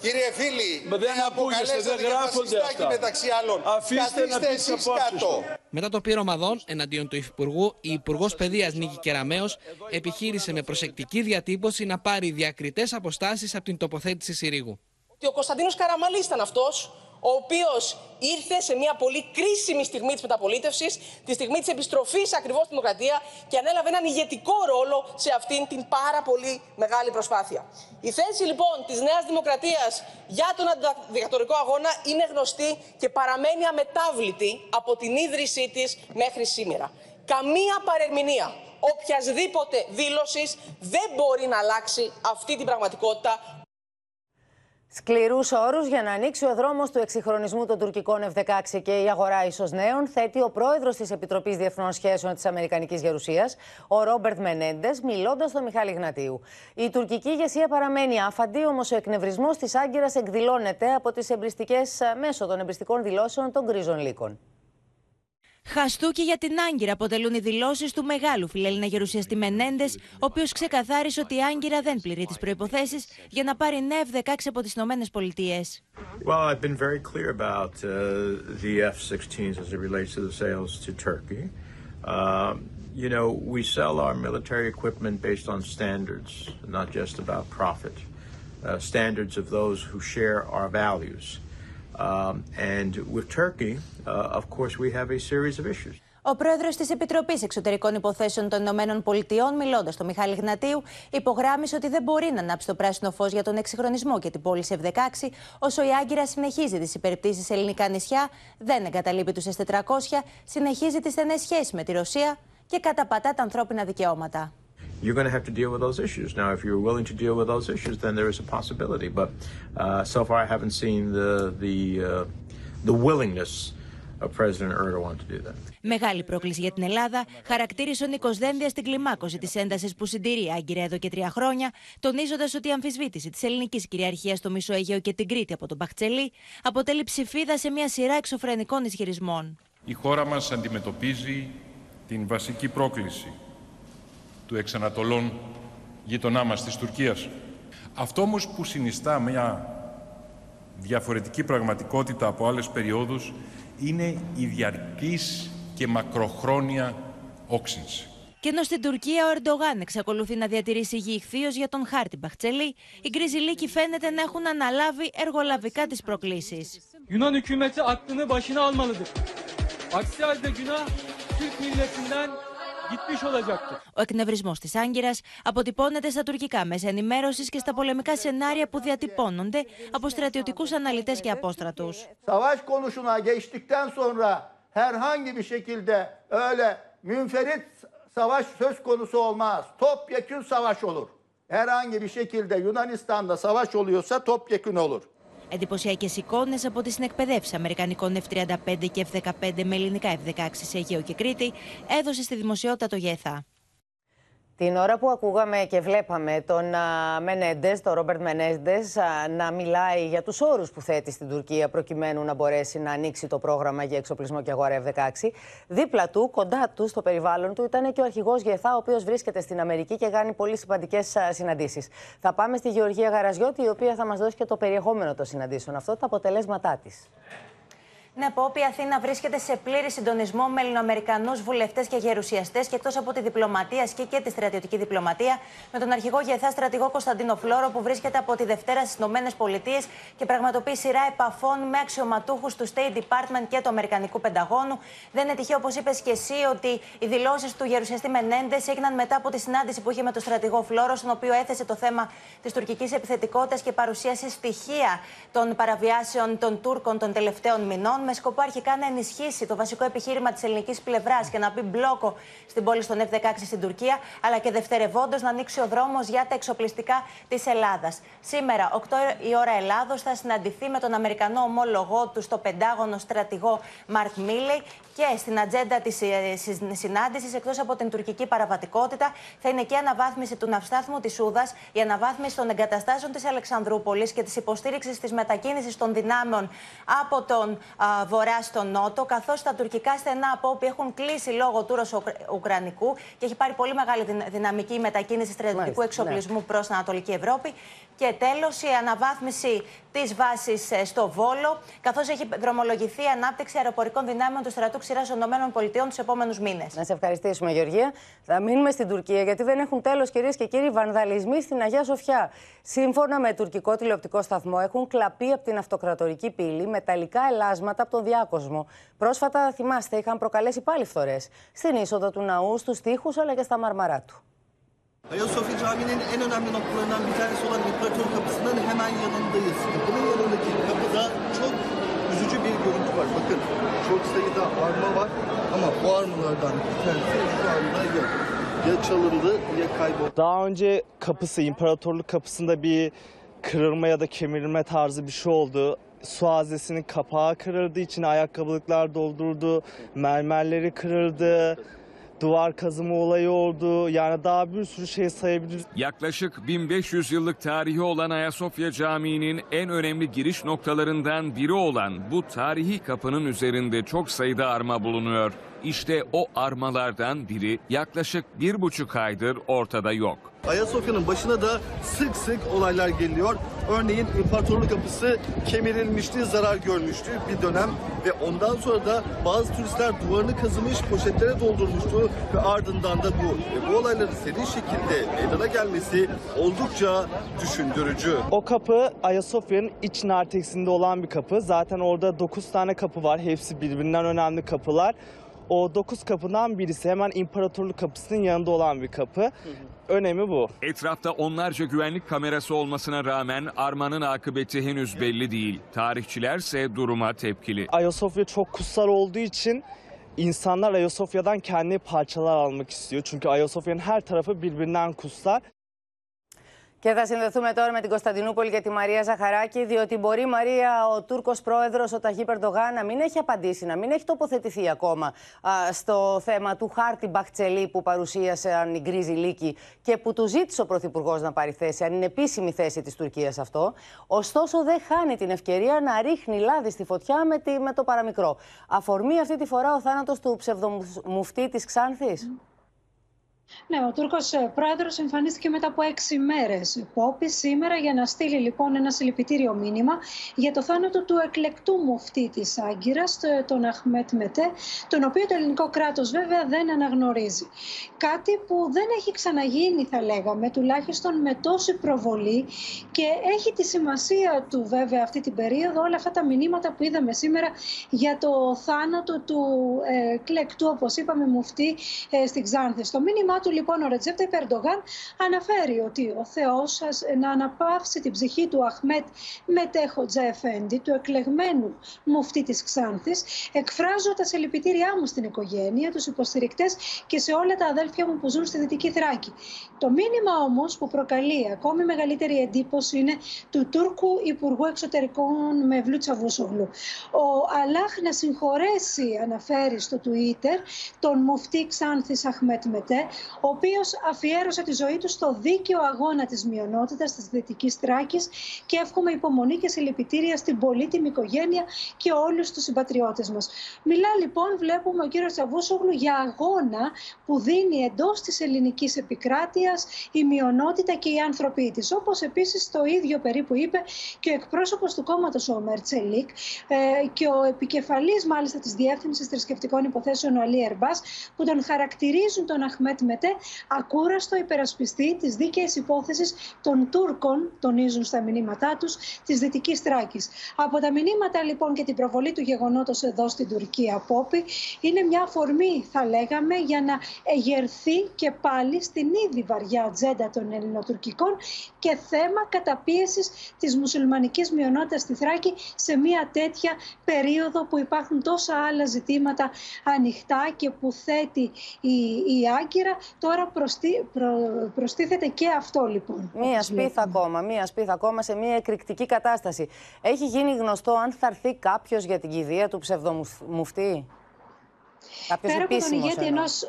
S31: Κύριε φίλοι,
S39: δεν ακούγεστε, δεν γράφονται αυτά.
S31: μεταξύ άλλων.
S39: Αφήστε να πείτε κάτω.
S38: Μετά το πείραμα δόν εναντίον του Υφυπουργού, η Υπουργός Παιδείας Νίκη Κεραμαίο επιχείρησε με προσεκτική διατύπωση να πάρει διακριτές αποστάσεις από την τοποθέτηση Συρίγου.
S33: Και ο Κωνσταντίνος Καραμαλής ήταν αυτός ο οποίος ήρθε σε μια πολύ κρίσιμη στιγμή της μεταπολίτευσης, τη στιγμή της επιστροφής ακριβώς στη δημοκρατία και ανέλαβε έναν ηγετικό ρόλο σε αυτήν την πάρα πολύ μεγάλη προσπάθεια. Η θέση λοιπόν της Νέας Δημοκρατίας για τον αντιδικτατορικό αγώνα είναι γνωστή και παραμένει αμετάβλητη από την ίδρυσή της μέχρι σήμερα. Καμία παρερμηνία οποιασδήποτε δήλωσης δεν μπορεί να αλλάξει αυτή την πραγματικότητα
S2: Σκληρούς όρους για να ανοίξει ο δρόμος του εξυγχρονισμού των τουρκικών F-16 και η αγορά ίσως νέων, θέτει ο πρόεδρος της Επιτροπής Διεθνών Σχέσεων της Αμερικανικής Γερουσίας, ο Ρόμπερτ Μενέντες, μιλώντας στον Μιχάλη Γνατίου. Η τουρκική ηγεσία παραμένει άφαντη, όμως ο εκνευρισμός της Άγκυρας εκδηλώνεται από τις εμπριστικές μέσω των εμπριστικών δηλώσεων των γκρίζων λύκων.
S42: Χαστούκι για την Άγκυρα αποτελούν οι δηλώσει του μεγάλου φιλέλληνα γερουσιαστή Μενέντε, ο οποίο ξεκαθάρισε ότι η Άγκυρα δεν πληρεί τι προποθέσει για να πάρει νέα F-16 από τι Ηνωμένε Πολιτείε.
S43: Well, I've been very clear about uh, the F-16s as it relates to the sales to Turkey. Um, you know, we sell our military equipment based on standards, not just about profit. Uh, standards of those who share our values. Um, and with Turkey, uh, of course, we have a series of issues.
S42: Ο πρόεδρος της Επιτροπής Εξωτερικών Υποθέσεων των Ηνωμένων Πολιτειών, μιλώντας στο Μιχάλη Γνατίου, υπογράμμισε ότι δεν μπορεί να ανάψει το πράσινο φως για τον εξυγχρονισμό και την πώληση F-16, όσο η Άγκυρα συνεχίζει τις υπερπτήσεις σε ελληνικά νησιά, δεν εγκαταλείπει τους S-400, συνεχίζει τι στενέ σχέσει με τη Ρωσία και καταπατά τα ανθρώπινα δικαιώματα.
S43: You're going to have to deal with those issues. Now, if you're willing to deal with those issues, then there is a possibility. But uh, so far, I haven't seen the the uh, the willingness of President Erdogan to do that.
S42: Μεγάλη πρόκληση για την Ελλάδα χαρακτήρισε ο Νίκος Δένδια στην κλιμάκωση της έντασης που συντηρεί η Άγκυρα εδώ και τρία χρόνια, τονίζοντας ότι η αμφισβήτηση της ελληνικής κυριαρχίας στο Μισό Αιγαίο και την Κρήτη από τον Μπαχτσελή αποτελεί ψηφίδα σε μια σειρά εξωφρενικών ισχυρισμών.
S44: Η χώρα μας αντιμετωπίζει την βασική πρόκληση του εξανατολών γειτονά μας της Τουρκίας. Αυτό όμως που συνιστά μια διαφορετική πραγματικότητα από άλλες περιόδους είναι η διαρκής και μακροχρόνια όξυνση.
S42: Και ενώ στην Τουρκία ο Ερντογάν εξακολουθεί να διατηρήσει γη ηχθείως για τον χάρτη Μπαχτσελή, οι γκριζιλίκοι φαίνεται να έχουν αναλάβει εργολαβικά τις προκλήσεις.
S45: Yunan hükümeti aklını başına almalıdır. Aksi halde günah Türk milletinden
S42: ο εκνευρισμός της Άγκυρας αποτυπώνεται στα τουρκικά μέσα ενημέρωσης και στα πολεμικά σενάρια που διατυπώνονται από στρατιωτικούς αναλυτές και
S46: απόστρατους.
S42: Εντυπωσιακές εικόνες από τις συνεκπαιδεύσεις Αμερικανικών F-35 και F-15 με ελληνικά F-16 σε Αιγαίο και Κρήτη έδωσε στη δημοσιότητα το ΓΕΘΑ.
S2: Την ώρα που ακούγαμε και βλέπαμε τον Μενέντε, τον Ρόμπερτ Μενέντε, να μιλάει για τους όρους που θέτει στην Τουρκία προκειμένου να μπορέσει να ανοίξει το πρόγραμμα για εξοπλισμό και αγορά F-16, δίπλα του, κοντά του, στο περιβάλλον του, ήταν και ο αρχηγός Γεθά, ο οποίος βρίσκεται στην Αμερική και κάνει πολύ σημαντικές συναντήσεις. Θα πάμε στη Γεωργία Γαραζιώτη, η οποία θα μας δώσει και το περιεχόμενο των συναντήσεων αυτό, τα αποτελέσματά της.
S42: Ναι, Πόπη, η Αθήνα βρίσκεται σε πλήρη συντονισμό με Ελληνοαμερικανούς βουλευτές και γερουσιαστές και εκτός από τη διπλωματία ασκεί και τη στρατιωτική διπλωματία με τον αρχηγό Γεθά στρατηγό Κωνσταντίνο Φλόρο που βρίσκεται από τη Δευτέρα στις ΗΠΑ και πραγματοποιεί σειρά επαφών με αξιωματούχους του State Department και του Αμερικανικού Πενταγώνου. Δεν είναι τυχαίο, όπως είπες και εσύ, ότι οι δηλώσεις του γερουσιαστή Μενέντες έγιναν μετά από τη συνάντηση που είχε με τον στρατηγό Φλόρο, στον οποίο έθεσε το θέμα της τουρκικής επιθετικότητας και παρουσίασε στοιχεία των παραβιάσεων των Τούρκων των τελευταίων μηνών με σκοπό αρχικά να ενισχύσει το βασικό επιχείρημα της ελληνικής πλευράς και να μπει μπλόκο στην πόλη των F-16 στην Τουρκία, αλλά και δευτερευόντως να ανοίξει ο δρόμος για τα εξοπλιστικά της Ελλάδας. Σήμερα, 8 η ώρα Ελλάδος, θα συναντηθεί με τον Αμερικανό ομόλογό του στο Πεντάγωνο στρατηγό Μαρκ Μίλεϊ και στην ατζέντα της συνάντησης, εκτός από την τουρκική παραβατικότητα, θα είναι και η αναβάθμιση του ναυστάθμου της Σούδας, η αναβάθμιση των εγκαταστάσεων της Αλεξανδρούπολης και της υποστήριξης της μετακίνησης των δυνάμεων από τον α, βορρά στον νότο, καθώς τα τουρκικά στενά από όπου έχουν κλείσει λόγω του Ρωσο-Ουκρανικού και έχει πάρει πολύ μεγάλη δυναμική μετακίνηση στρατιωτικού εξοπλισμού ναι. προς την Ανατολική Ευρώπη. Και τέλος, η αναβάθμιση της βάσης στο Βόλο, καθώς έχει δρομολογηθεί η ανάπτυξη αεροπορικών δυνάμεων του στρατού ξηράς των ΗΠΑ τους επόμενους μήνες.
S2: Να σε ευχαριστήσουμε, Γεωργία. Θα μείνουμε στην Τουρκία, γιατί δεν έχουν τέλος, κυρίες και κύριοι, βανδαλισμοί στην Αγία Σοφιά. Σύμφωνα με τουρκικό τηλεοπτικό σταθμό, έχουν κλαπεί από την αυτοκρατορική πύλη μεταλλικά ελάσματα από τον διάκοσμο. Πρόσφατα, θυμάστε, είχαν προκαλέσει πάλι φθορέ στην είσοδο του ναού, στου τοίχου αλλά και στα μαρμαρά του.
S47: Ayasofya Camii'nin en önemli noktalarından bir tanesi olan İmparator Kapısı'nın hemen yanındayız. Kapının yanındaki kapıda çok üzücü bir görüntü var. Bakın çok sayıda arma var ama bu armalardan bir tanesi şu anda yok. Ya çalındı ya kayboldu.
S27: Daha önce kapısı, imparatorluk kapısında bir
S48: kırılma ya da kemirilme tarzı bir şey oldu. Su haznesinin kapağı kırıldı, içine ayakkabılıklar doldurdu, mermerleri kırıldı, duvar kazımı olayı oldu. Yani daha bir sürü şey sayabiliriz.
S49: Yaklaşık 1500 yıllık tarihi olan Ayasofya Camii'nin en önemli giriş noktalarından biri olan bu tarihi kapının üzerinde çok sayıda arma bulunuyor. İşte o armalardan biri yaklaşık bir buçuk aydır ortada yok.
S47: Ayasofya'nın başına da sık sık olaylar geliyor. Örneğin İmparatorluk Kapısı kemirilmişti, zarar görmüştü bir dönem ve ondan sonra da bazı turistler duvarını kazımış, poşetlere doldurmuştu ve ardından da bu. Ve bu olayların seri şekilde meydana gelmesi oldukça düşündürücü.
S48: O kapı Ayasofya'nın iç narteksinde olan bir kapı. Zaten orada 9 tane kapı var. Hepsi birbirinden önemli kapılar. O 9 kapıdan birisi hemen İmparatorluk Kapısı'nın yanında olan bir kapı. Önemi bu.
S49: Etrafta onlarca güvenlik kamerası olmasına rağmen armanın akıbeti henüz belli değil. Tarihçilerse duruma tepkili.
S48: Ayasofya çok kutsal olduğu için insanlar Ayasofya'dan kendi parçalar almak istiyor. Çünkü Ayasofya'nın her tarafı birbirinden kutsal.
S2: Και θα συνδεθούμε τώρα με την Κωνσταντινούπολη και τη Μαρία Ζαχαράκη, διότι μπορεί η Μαρία, ο Τούρκος πρόεδρος, ο Ταχύ Περντογάν, να μην έχει απαντήσει, να μην έχει τοποθετηθεί ακόμα α, στο θέμα του χάρτη Μπαχτσελή που παρουσίασαν οι Γκρίζοι Λύκοι και που του ζήτησε ο Πρωθυπουργός να πάρει θέση, αν είναι επίσημη θέση της Τουρκίας αυτό. Ωστόσο, δεν χάνει την ευκαιρία να ρίχνει λάδι στη φωτιά με, τη, με το παραμικρό. Αφορμή αυτή τη φορά ο θάνατος του ψευδομουφτή της Ξάνθης;
S50: Ναι, ο Τούρκος πρόεδρος εμφανίστηκε μετά από έξι μέρες. Πόπη σήμερα για να στείλει λοιπόν ένα συλληπιτήριο μήνυμα για το θάνατο του εκλεκτού μουφτή της Άγκυρας, τον Αχμέτ Μετέ, τον οποίο το ελληνικό κράτος βέβαια δεν αναγνωρίζει. Κάτι που δεν έχει ξαναγίνει, θα λέγαμε, τουλάχιστον με τόση προβολή και έχει τη σημασία του βέβαια αυτή την περίοδο όλα αυτά τα μηνύματα που είδαμε σήμερα για το θάνατο του ε, κλεκτού, όπως είπαμε, μουφτή ε, στην Ξάνθη. Στο μήνυμά του λοιπόν ο Ρετζέπτα Περντογάν αναφέρει ότι ο Θεός να αναπαύσει την ψυχή του Αχμέτ Μετέχο Τζεφέντη, του εκλεγμένου μουφτή της Ξάνθης. Εκφράζω τα συλληπιτήριά μου στην οικογένεια, τους υποστηρικτές και σε όλα τα αδέλφια μου που ζουν στη Δυτική Θράκη. Το μήνυμα όμως που προκαλεί ακόμη μεγαλύτερη εντύπωση είναι του Τούρκου Υπουργού Εξωτερικών Μευλού Τσαβούσογλου. Ο Αλάχ να συγχωρέσει, αναφέρει στο Twitter, τον μουφτή Ξάνθης Αχμέτ Μετέ, ο οποίος αφιέρωσε τη ζωή του στο δίκαιο αγώνα της μειονότητας της Δυτικής Τράκης και εύχομαι υπομονή και συλληπιτήρια στην πολύτιμη οικογένεια και όλους τους συμπατριώτες μας. Μιλά λοιπόν, βλέπουμε ο κύριος Τσαβούσογλου για αγώνα που δίνει εντός της ελληνικής επικράτειας η μειονότητα και οι άνθρωποι της. Όπως επίσης το ίδιο περίπου είπε και ο εκπρόσωπος του κόμματος ο Μερτσελίκ ε, και ο επικεφαλής μάλιστα της Διεύθυνσης Θρησκευτικών Υποθέσεων ο Αλή Ερμπάς, που τον χαρακτηρίζουν τον Αχμέτ Μετέ ακούραστο υπερασπιστή της δίκαιης υπόθεσης των Τούρκων, τονίζουν στα μηνύματά τους, της Δυτικής Τράκης. Από τα μηνύματα λοιπόν και την προβολή του γεγονότος εδώ στην Τουρκία, Πόπη, είναι μια αφορμή, θα λέγαμε, για να εγερθεί και πάλι στην ήδη βαριά ατζέντα των ελληνοτουρκικών και θέμα καταπίεσης της μουσουλμανικής μειονότητας στη Θράκη σε μια τέτοια περίοδο που υπάρχουν τόσα άλλα ζητήματα ανοιχτά και που θέτει η, η Άγκυρα Τώρα προστί, προ, προστίθεται και αυτό λοιπόν.
S2: Μία σπίθα ακόμα, μία σπίθα ακόμα σε μία εκρηκτική κατάσταση. Έχει γίνει γνωστό αν θα έρθει κάποιος για την κηδεία του ψευδομουφτή. Κάποιος
S50: Πέρα από τον ηγέτη ενός,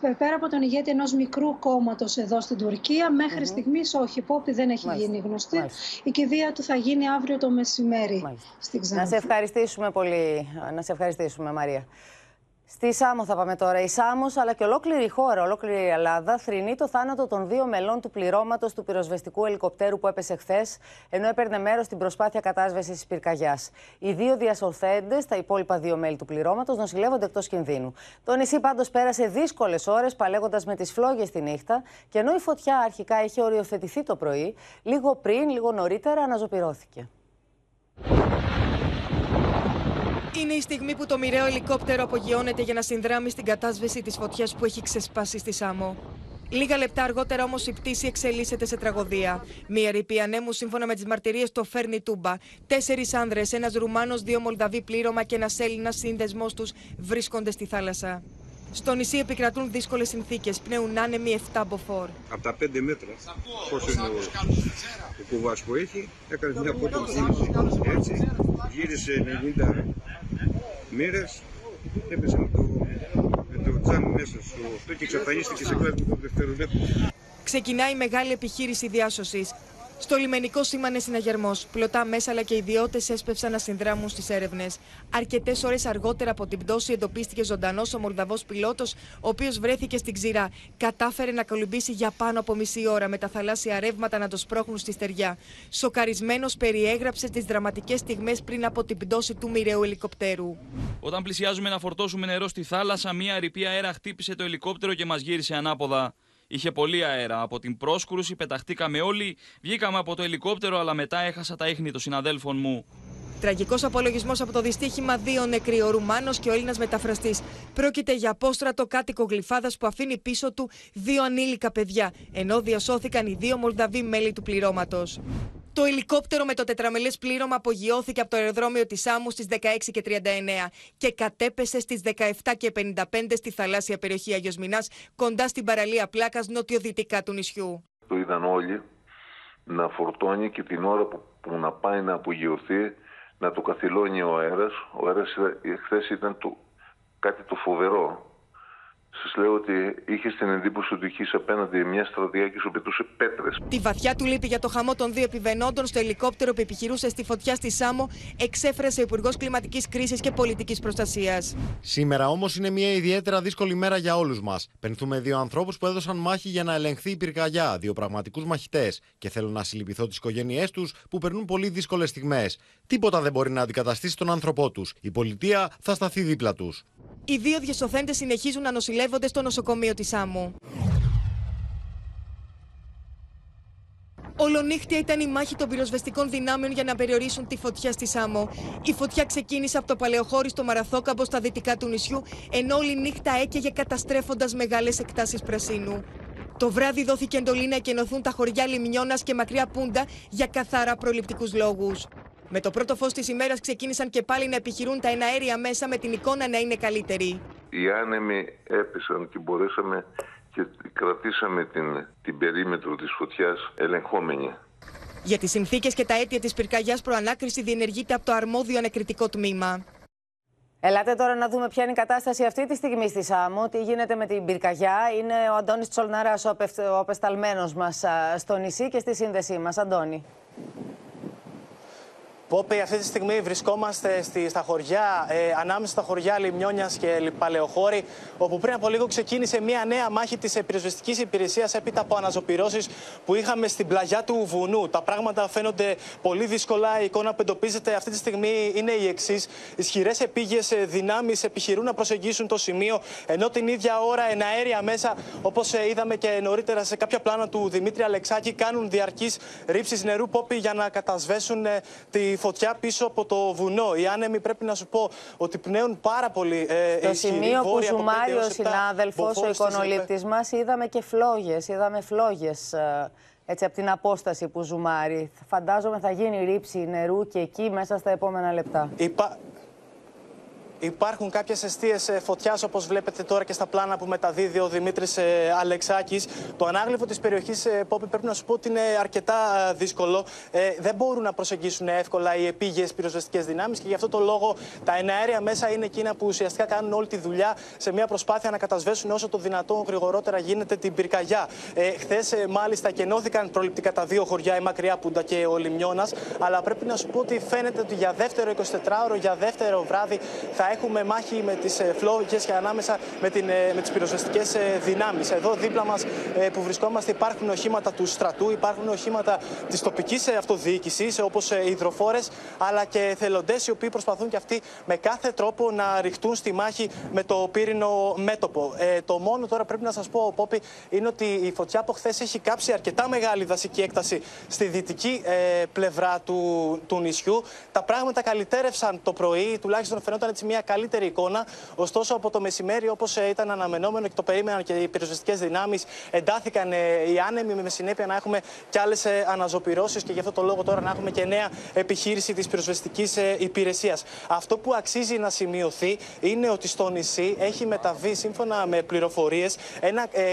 S50: Πέρα από τον ηγέτη ενός μικρού κόμματος εδώ στην Τουρκία, μέχρι mm-hmm. στιγμής όχι, Πόπη δεν έχει Μάλιστα. γίνει γνωστή. Μάλιστα. Η κηδεία του θα γίνει αύριο το μεσημέρι Μάλιστα. στην Ξάνθη.
S2: Να σε ευχαριστήσουμε πολύ, να σε ευχαριστήσουμε Μαρία. Στη Σάμο θα πάμε τώρα. Η Σάμος αλλά και ολόκληρη η χώρα, ολόκληρη η Ελλάδα, θρυνεί το θάνατο των δύο μελών του πληρώματος του πυροσβεστικού ελικοπτέρου που έπεσε χθες, ενώ έπαιρνε μέρος στην προσπάθεια κατάσβεσης της πυρκαγιάς. Οι δύο διασωθέντες, τα υπόλοιπα δύο μέλη του πληρώματος, νοσηλεύονται εκτός κινδύνου. Το νησί πάντως πέρασε δύσκολες ώρες, παλέγοντας με τις φλόγες τη νύχτα, και ενώ η φωτιά αρχικά είχε οριοθετηθεί το πρωί, λίγο πριν, λίγο νωρίτερα αναζωπηρώθηκε.
S35: Είναι η στιγμή που το μοιραίο ελικόπτερο απογειώνεται για να συνδράμει στην κατάσβεση της φωτιάς που έχει ξεσπάσει στη Σάμο. Λίγα λεπτά αργότερα όμως η πτήση εξελίσσεται σε τραγωδία. Μία ρηπή ανέμου, σύμφωνα με τις μαρτυρίες, το φέρνει τούμπα. Τέσσερις άνδρες, ένας Ρουμάνος, δύο Μολδαβοί πλήρωμα και ένας Έλληνας σύνδεσμός τους βρίσκονται στη θάλασσα. Στο νησί επικρατούν δύσκολες συνθήκες. Πνέουν άνεμοι 7 μποφόρ.
S51: Από τα 5 μέτρα, πόσο είναι ο, ο κουβάς που έχει, έκανες μια απότομη κίνηση. Έτσι, γύρισε 90 μοίρες, έπεσε με το, με το τζάμι μέσα στο αυτό και εξαφανίστηκε σε κλάσμα των δευτερολέπτων.
S35: Ξεκινάει μεγάλη επιχείρηση διάσωσης. Στο λιμενικό σήμανε συναγερμός. Πλωτά μέσα αλλά και ιδιώτες έσπευσαν να συνδράμουν στις έρευνες. Αρκετές ώρες αργότερα από την πτώση εντοπίστηκε ζωντανός ο Μολδαβός πιλότος, ο οποίος βρέθηκε στην ξηρά. Κατάφερε να κολυμπήσει για πάνω από μισή ώρα με τα θαλάσσια ρεύματα να το σπρώχνουν στη στεριά. Σοκαρισμένος περιέγραψε τις δραματικές στιγμές πριν από την πτώση του μοιραίου ελικοπτέρου.
S27: Όταν πλησιάζουμε να φορτώσουμε νερό στη θάλασσα, μία ρηπή αέρα χτύπησε το ελικόπτερο και μας γύρισε ανάποδα. Είχε πολύ αέρα. Από την πρόσκρουση πεταχτήκαμε όλοι, βγήκαμε από το ελικόπτερο, αλλά μετά έχασα τα ίχνη των συναδέλφων μου.
S35: Τραγικός απολογισμός από το δυστύχημα δύο νεκροί, ο Ρουμάνος και ο Έλληνας μεταφραστής. Πρόκειται για απόστρατο κάτοικο γλυφάδας που αφήνει πίσω του δύο ανήλικα παιδιά, ενώ διασώθηκαν οι δύο Μολδαβοί μέλη του πληρώματος. Το ελικόπτερο με το τετραμελές πλήρωμα απογειώθηκε από το αεροδρόμιο της Άμμου στις 16 και 39 και κατέπεσε στις 17 και 55 στη θαλάσσια περιοχή Αγιοσμηνά, κοντά στην παραλία Πλάκας, νοτιοδυτικά του νησιού.
S52: Το είδαν όλοι να φορτώνει και την ώρα που, που να πάει να απογειωθεί να το καθυλώνει ο αέρας. Ο αέρας χθες ήταν το, κάτι το φοβερό. Σας λέω ότι είχες την εντύπωση ότι είχες απέναντι μια στρατηγία και σου πετούσε πέτρες.
S35: Τη βαθιά του λύπη για το χαμό των δύο επιβενόντων στο ελικόπτερο που επιχειρούσε στη φωτιά στη Σάμο εξέφρασε ο Υπουργός Κλιματικής Κρίσης και Πολιτικής Προστασίας.
S53: Σήμερα όμως είναι μια ιδιαίτερα δύσκολη μέρα για όλους μας. Πενθούμε δύο ανθρώπους που έδωσαν μάχη για να ελεγχθεί η πυρκαγιά, δύο πραγματικούς μαχητές. Και θέλω να συλληπιθώ τις οικογένειές τους που περνούν πολύ δύσκολες στιγμές. Τίποτα δεν μπορεί να αντικαταστήσει τον άνθρωπό τους. Η πολιτεία θα σταθεί δίπλα τους.
S35: Οι δύο διασωθέντες συνεχίζουν να νοσηλεύονται στο νοσοκομείο της Άμμου. Ολονύχτια ήταν η μάχη των πυροσβεστικών δυνάμεων για να περιορίσουν τη φωτιά στη Σάμο. Η φωτιά ξεκίνησε από το παλαιοχώρι στο Μαραθόκαμπο στα δυτικά του νησιού, ενώ όλη νύχτα έκαιγε καταστρέφοντας μεγάλες εκτάσεις πρασίνου. Το βράδυ δόθηκε εντολή να εκενωθούν τα χωριά Λιμνιώνας και Μακριά Πούντα για καθαρά προληπτικούς λόγους. Με το πρώτο φως της ημέρας ξεκίνησαν και πάλι να επιχειρούν τα εναέρια μέσα με την εικόνα να είναι καλύτερη.
S52: Οι άνεμοι έπεσαν και μπορέσαμε και κρατήσαμε την, την περίμετρο της φωτιάς ελεγχόμενη.
S35: Για τις συνθήκες και τα αίτια της πυρκαγιάς προανάκριση διενεργείται από το αρμόδιο ανακριτικό τμήμα.
S2: Ελάτε τώρα να δούμε ποια είναι η κατάσταση αυτή τη στιγμή στη Σάμο. Τι γίνεται με την πυρκαγιά; Είναι ο Αντώνης Τσολνάρας, ο, ο απεσταλμένος μας στο νησί και στη σύνδεσή μας. Αντώνη.
S54: Πόπε, αυτή τη στιγμή βρισκόμαστε στη, στα χωριά, ε, ανάμεσα στα χωριά Λιμνιόνιας και Παλαιοχώρη, όπου πριν από λίγο ξεκίνησε μια νέα μάχη της πυροσβεστική υπηρεσίας έπειτα από αναζωπηρώσεις που είχαμε στην πλαγιά του βουνού. Τα πράγματα φαίνονται πολύ δύσκολα. Η εικόνα που εντοπίζεται αυτή τη στιγμή είναι η εξής. Ισχυρές επίγειες δυνάμεις επιχειρούν να προσεγγίσουν το σημείο, ενώ την ίδια ώρα εναέρια μέσα, όπως είδαμε και νωρίτερα σε κάποια πλάνα του Δημήτρη Αλεξάκη, κάνουν διαρκείς ρήψεις νερού πόπι για να κατασβέσουν ε, τη φωτιά πίσω από το βουνό. Οι άνεμοι πρέπει να σου πω ότι πνέουν πάρα πολύ ε,
S2: Στο σημείο που ζουμάρει ο συνάδελφος, ο εικονολήπτη μας, είδαμε και φλόγες. Είδαμε φλόγες ε, έτσι από την απόσταση που ζουμάρει. Φαντάζομαι θα γίνει ρήψη νερού και εκεί μέσα στα επόμενα λεπτά.
S54: Υπά... Υπάρχουν κάποιες αιστείες φωτιάς, όπως βλέπετε τώρα και στα πλάνα που μεταδίδει ο Δημήτρης Αλεξάκης. Το ανάγλυφο της περιοχής, Πόπη, πρέπει να σου πω ότι είναι αρκετά δύσκολο. Ε, δεν μπορούν να προσεγγίσουν εύκολα οι επίγειες πυροσβεστικές δυνάμεις και γι' αυτό το λόγο τα εναέρια μέσα είναι εκείνα που ουσιαστικά κάνουν όλη τη δουλειά σε μια προσπάθεια να κατασβέσουν όσο το δυνατόν γρηγορότερα γίνεται την πυρκαγιά. Ε, Χθες, μάλιστα, κενώθηκαν προληπτικά τα δύο χωριά, η Μακριά Πούντα και ο Λιμιώνας. Αλλά πρέπει να σου πω ότι φαίνεται ότι για δεύτερο 24ωρο, για δεύτερο βράδυ θα έχουμε μάχη με τις φλόγε και ανάμεσα με, την, με τις πυροσβεστικές δυνάμεις. Εδώ δίπλα μας που βρισκόμαστε υπάρχουν οχήματα του στρατού, υπάρχουν οχήματα της τοπικής αυτοδιοίκησης όπως οι υδροφόρες αλλά και θελοντές οι οποίοι προσπαθούν και αυτοί με κάθε τρόπο να ρηχτούν στη μάχη με το πύρινο μέτωπο. Ε, το μόνο τώρα πρέπει να σας πω, Πόπη, είναι ότι η φωτιά από χθες έχει κάψει αρκετά μεγάλη δασική έκταση στη δυτική ε, πλευρά του, του νησιού. Τα πράγματα καλυτέρευσαν το πρωί, τουλάχιστον φαινόταν έτσι μια μια καλύτερη εικόνα. Ωστόσο, από το μεσημέρι, όπως ήταν αναμενόμενο και το περίμεναν και οι πυροσβεστικές δυνάμεις, εντάθηκαν ε, οι άνεμοι με συνέπεια να έχουμε κι άλλες αναζωπηρώσεις και γι' αυτό το λόγο τώρα να έχουμε και νέα επιχείρηση της πυροσβεστικής υπηρεσίας. Αυτό που αξίζει να σημειωθεί είναι ότι στο νησί έχει μεταβεί, σύμφωνα με πληροφορίες,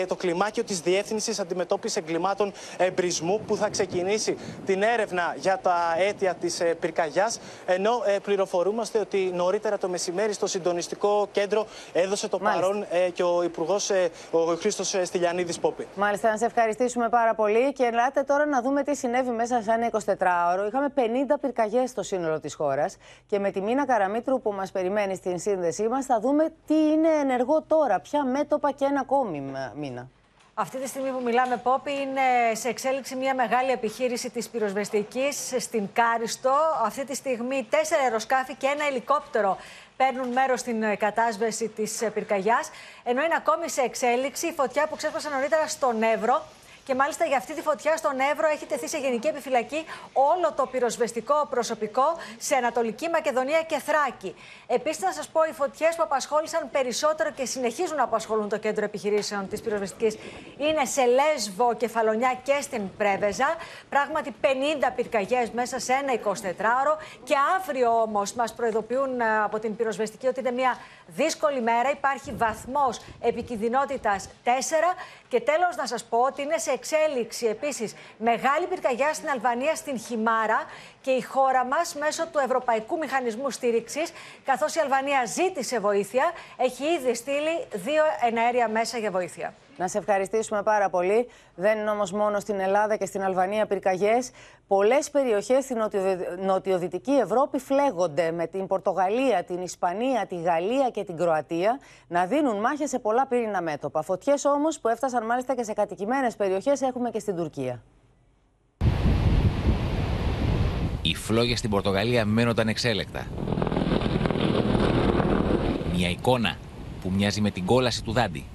S54: το κλιμάκιο της Διεύθυνσης Αντιμετώπισης Εγκλημάτων Εμπρισμού που θα ξεκινήσει την έρευνα για τα αίτια της πυρκαγιάς. Ενώ ε, πληροφορούμαστε ότι νωρίτερα το μεσημέρι στο συντονιστικό κέντρο έδωσε το
S2: Μάλιστα.
S54: παρόν ε, και ο Υπουργός ο Χρήστος Στυλιανίδης Πόπη.
S2: Μάλιστα, να σε ευχαριστήσουμε πάρα πολύ και ελάτε τώρα να δούμε τι συνέβη μέσα σε ένα 24ωρο. Είχαμε 50 πυρκαγιές στο σύνολο της χώρας και με τη Μίνα Καραμίτρου που μας περιμένει στην σύνδεσή μας θα δούμε τι είναι ενεργό τώρα, ποια μέτωπα και ένα ακόμη Μίνα.
S55: Αυτή τη στιγμή που μιλάμε, Πόπη, είναι σε εξέλιξη μια μεγάλη επιχείρηση της πυροσβεστικής στην Κάριστο. Αυτή τη στιγμή τέσσερα αεροσκάφη και ένα ελικόπτερο παίρνουν μέρος στην ε, κατάσβεση της πυρκαγιάς. Ενώ είναι ακόμη σε εξέλιξη η φωτιά που ξέσπασε νωρίτερα στον Εύρο. Και μάλιστα για αυτή τη φωτιά στον Εύρο έχει τεθεί σε γενική επιφυλακή όλο το πυροσβεστικό προσωπικό σε Ανατολική Μακεδονία και Θράκη. Επίσης, να σας πω, οι φωτιές που απασχόλησαν περισσότερο και συνεχίζουν να απασχολούν το κέντρο επιχειρήσεων της πυροσβεστικής είναι σε Λέσβο, Κεφαλονιά και στην Πρέβεζα. Πράγματι, 50 πυρκαγιές μέσα σε ένα 24ωρο. Και αύριο όμως μας προειδοποιούν ε, από την πυροσβεστική ότι είναι μια δύσκολη μέρα. Υπάρχει βαθμός επικινδυνότητας 4. Και τέλος, να σας πω ότι είναι σε εξέλιξη επίσης μεγάλη πυρκαγιά στην Αλβανία, στην Χιμάρα. Και η χώρα μας, μέσω του Ευρωπαϊκού Μηχανισμού Στήριξης, καθώς η Αλβανία ζήτησε βοήθεια, έχει ήδη στείλει δύο εναέρια μέσα για βοήθεια.
S2: Να σε ευχαριστήσουμε πάρα πολύ. Δεν είναι όμως μόνο στην Ελλάδα και στην Αλβανία πυρκαγιές. Πολλές περιοχές στην νοτιοδυτική Ευρώπη φλέγονται με την Πορτογαλία, την Ισπανία, τη Γαλλία και την Κροατία να δίνουν μάχες σε πολλά πύρινα μέτωπα. Φωτιές όμως που έφτασαν μάλιστα και σε κατοικημένες περιοχές έχουμε και στην Τουρκία.
S29: Οι φλόγες στην Πορτογαλία μένονταν εξέλεκτα. Μια εικόνα που μοιάζει με την κόλαση του Δάντη.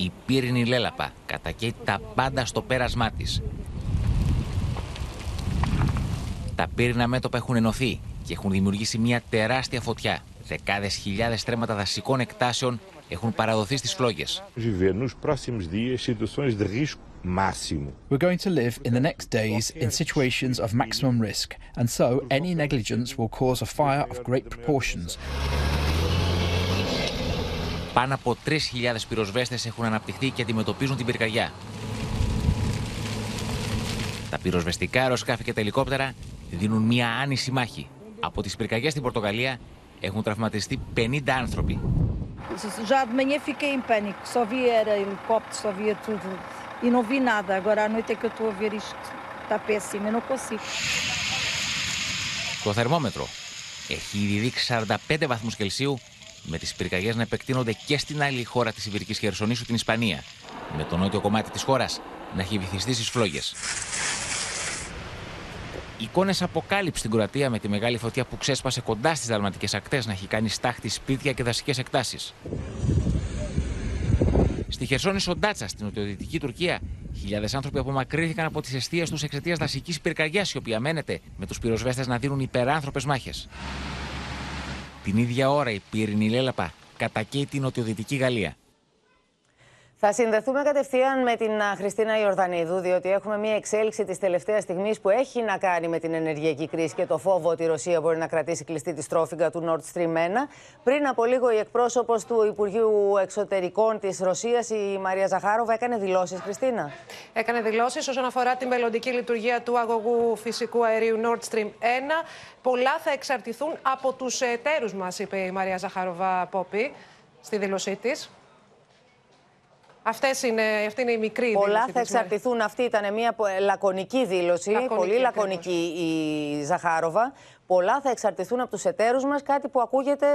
S29: Η πύρινη λέλαπα κατακαίει τα πάντα στο πέρασμά της. Τα πύρινα μέτωπα έχουν ενωθεί και έχουν δημιουργήσει μια τεράστια φωτιά. Δεκάδες χιλιάδες τρέματα δασικών εκτάσεων έχουν παραδοθεί στις φλόγες.
S56: Viver nos próximos dias situações de risco máximo.
S57: We're going to live in the next days in situations of maximum risk, and so any negligence will cause a fire of great proportions.
S29: Πάνω από 3.000 πυροσβέστες έχουν αναπτυχθεί και αντιμετωπίζουν την πυρκαγιά. Τα πυροσβεστικά αεροσκάφη και τα ελικόπτερα δίνουν μια άνηση μάχη. Από τις πυρκαγιές στην Πορτογαλία έχουν τραυματιστεί 50 άνθρωποι.
S58: Já de manhã fiquei em pânico, só via era helicóptero, só via tudo. E não vi nada. Agora à noite é que eu estou a ver isto. Está péssimo, eu não consigo.
S29: Το θερμόμετρο έχει ήδη δείξει 45 βαθμούς Κελσίου με τις πυρκαγιές να επεκτείνονται και στην άλλη χώρα της Ιβηρικής Χερσονήσου, την Ισπανία, με το νότιο κομμάτι της χώρας να έχει βυθιστεί στις φλόγες. Εικόνες αποκάλυψης στην Κροατία με τη μεγάλη φωτιά που ξέσπασε κοντά στις δαλματικέ ακτές να έχει κάνει στάχτη σπίτια και δασικές εκτάσεις. Στη Χερσόνησο Ντάτσα, στην νοτιοδυτική Τουρκία, χιλιάδες άνθρωποι απομακρύνθηκαν από τις αιστείες τους εξαιτίας δασικής πυρκαγιάς, η οποία μένεται με τους πυροσβέστες να δίνουν υπεράνθρωπες μάχες. Την ίδια ώρα η πύρινη λέλαπα κατακαίει την νοτιοδυτική Γαλλία.
S2: Θα συνδεθούμε κατευθείαν με την α, Χριστίνα Ιορδανίδου, διότι έχουμε μία εξέλιξη της τελευταίας στιγμής που έχει να κάνει με την ενεργειακή κρίση και το φόβο ότι η Ρωσία μπορεί να κρατήσει κλειστή τη στρόφιγγα του Nord Stream 1. Πριν από λίγο, η εκπρόσωπος του Υπουργείου Εξωτερικών της Ρωσίας, η Μαρία Ζαχάροβα, έκανε δηλώσεις. Χριστίνα.
S59: Έκανε δηλώσεις όσον αφορά τη μελλοντική λειτουργία του αγωγού φυσικού αερίου Nord Stream 1. Πολλά θα εξαρτηθούν από τους εταίρους μας, είπε η Μαρία Ζαχάροβα Πόπη στη δήλωσή της. Αυτές είναι, αυτή είναι η μικρή
S2: Πολλά
S59: δήλωση.
S2: θα
S59: της
S2: εξαρτηθούν. Αυτή ήταν μια πο- λακωνική δήλωση,
S59: Λακωνική
S2: πολύ
S59: ακριβώς.
S2: λακωνική η Ζαχάροβα. Πολλά θα εξαρτηθούν από τους εταίρους μας, κάτι που ακούγεται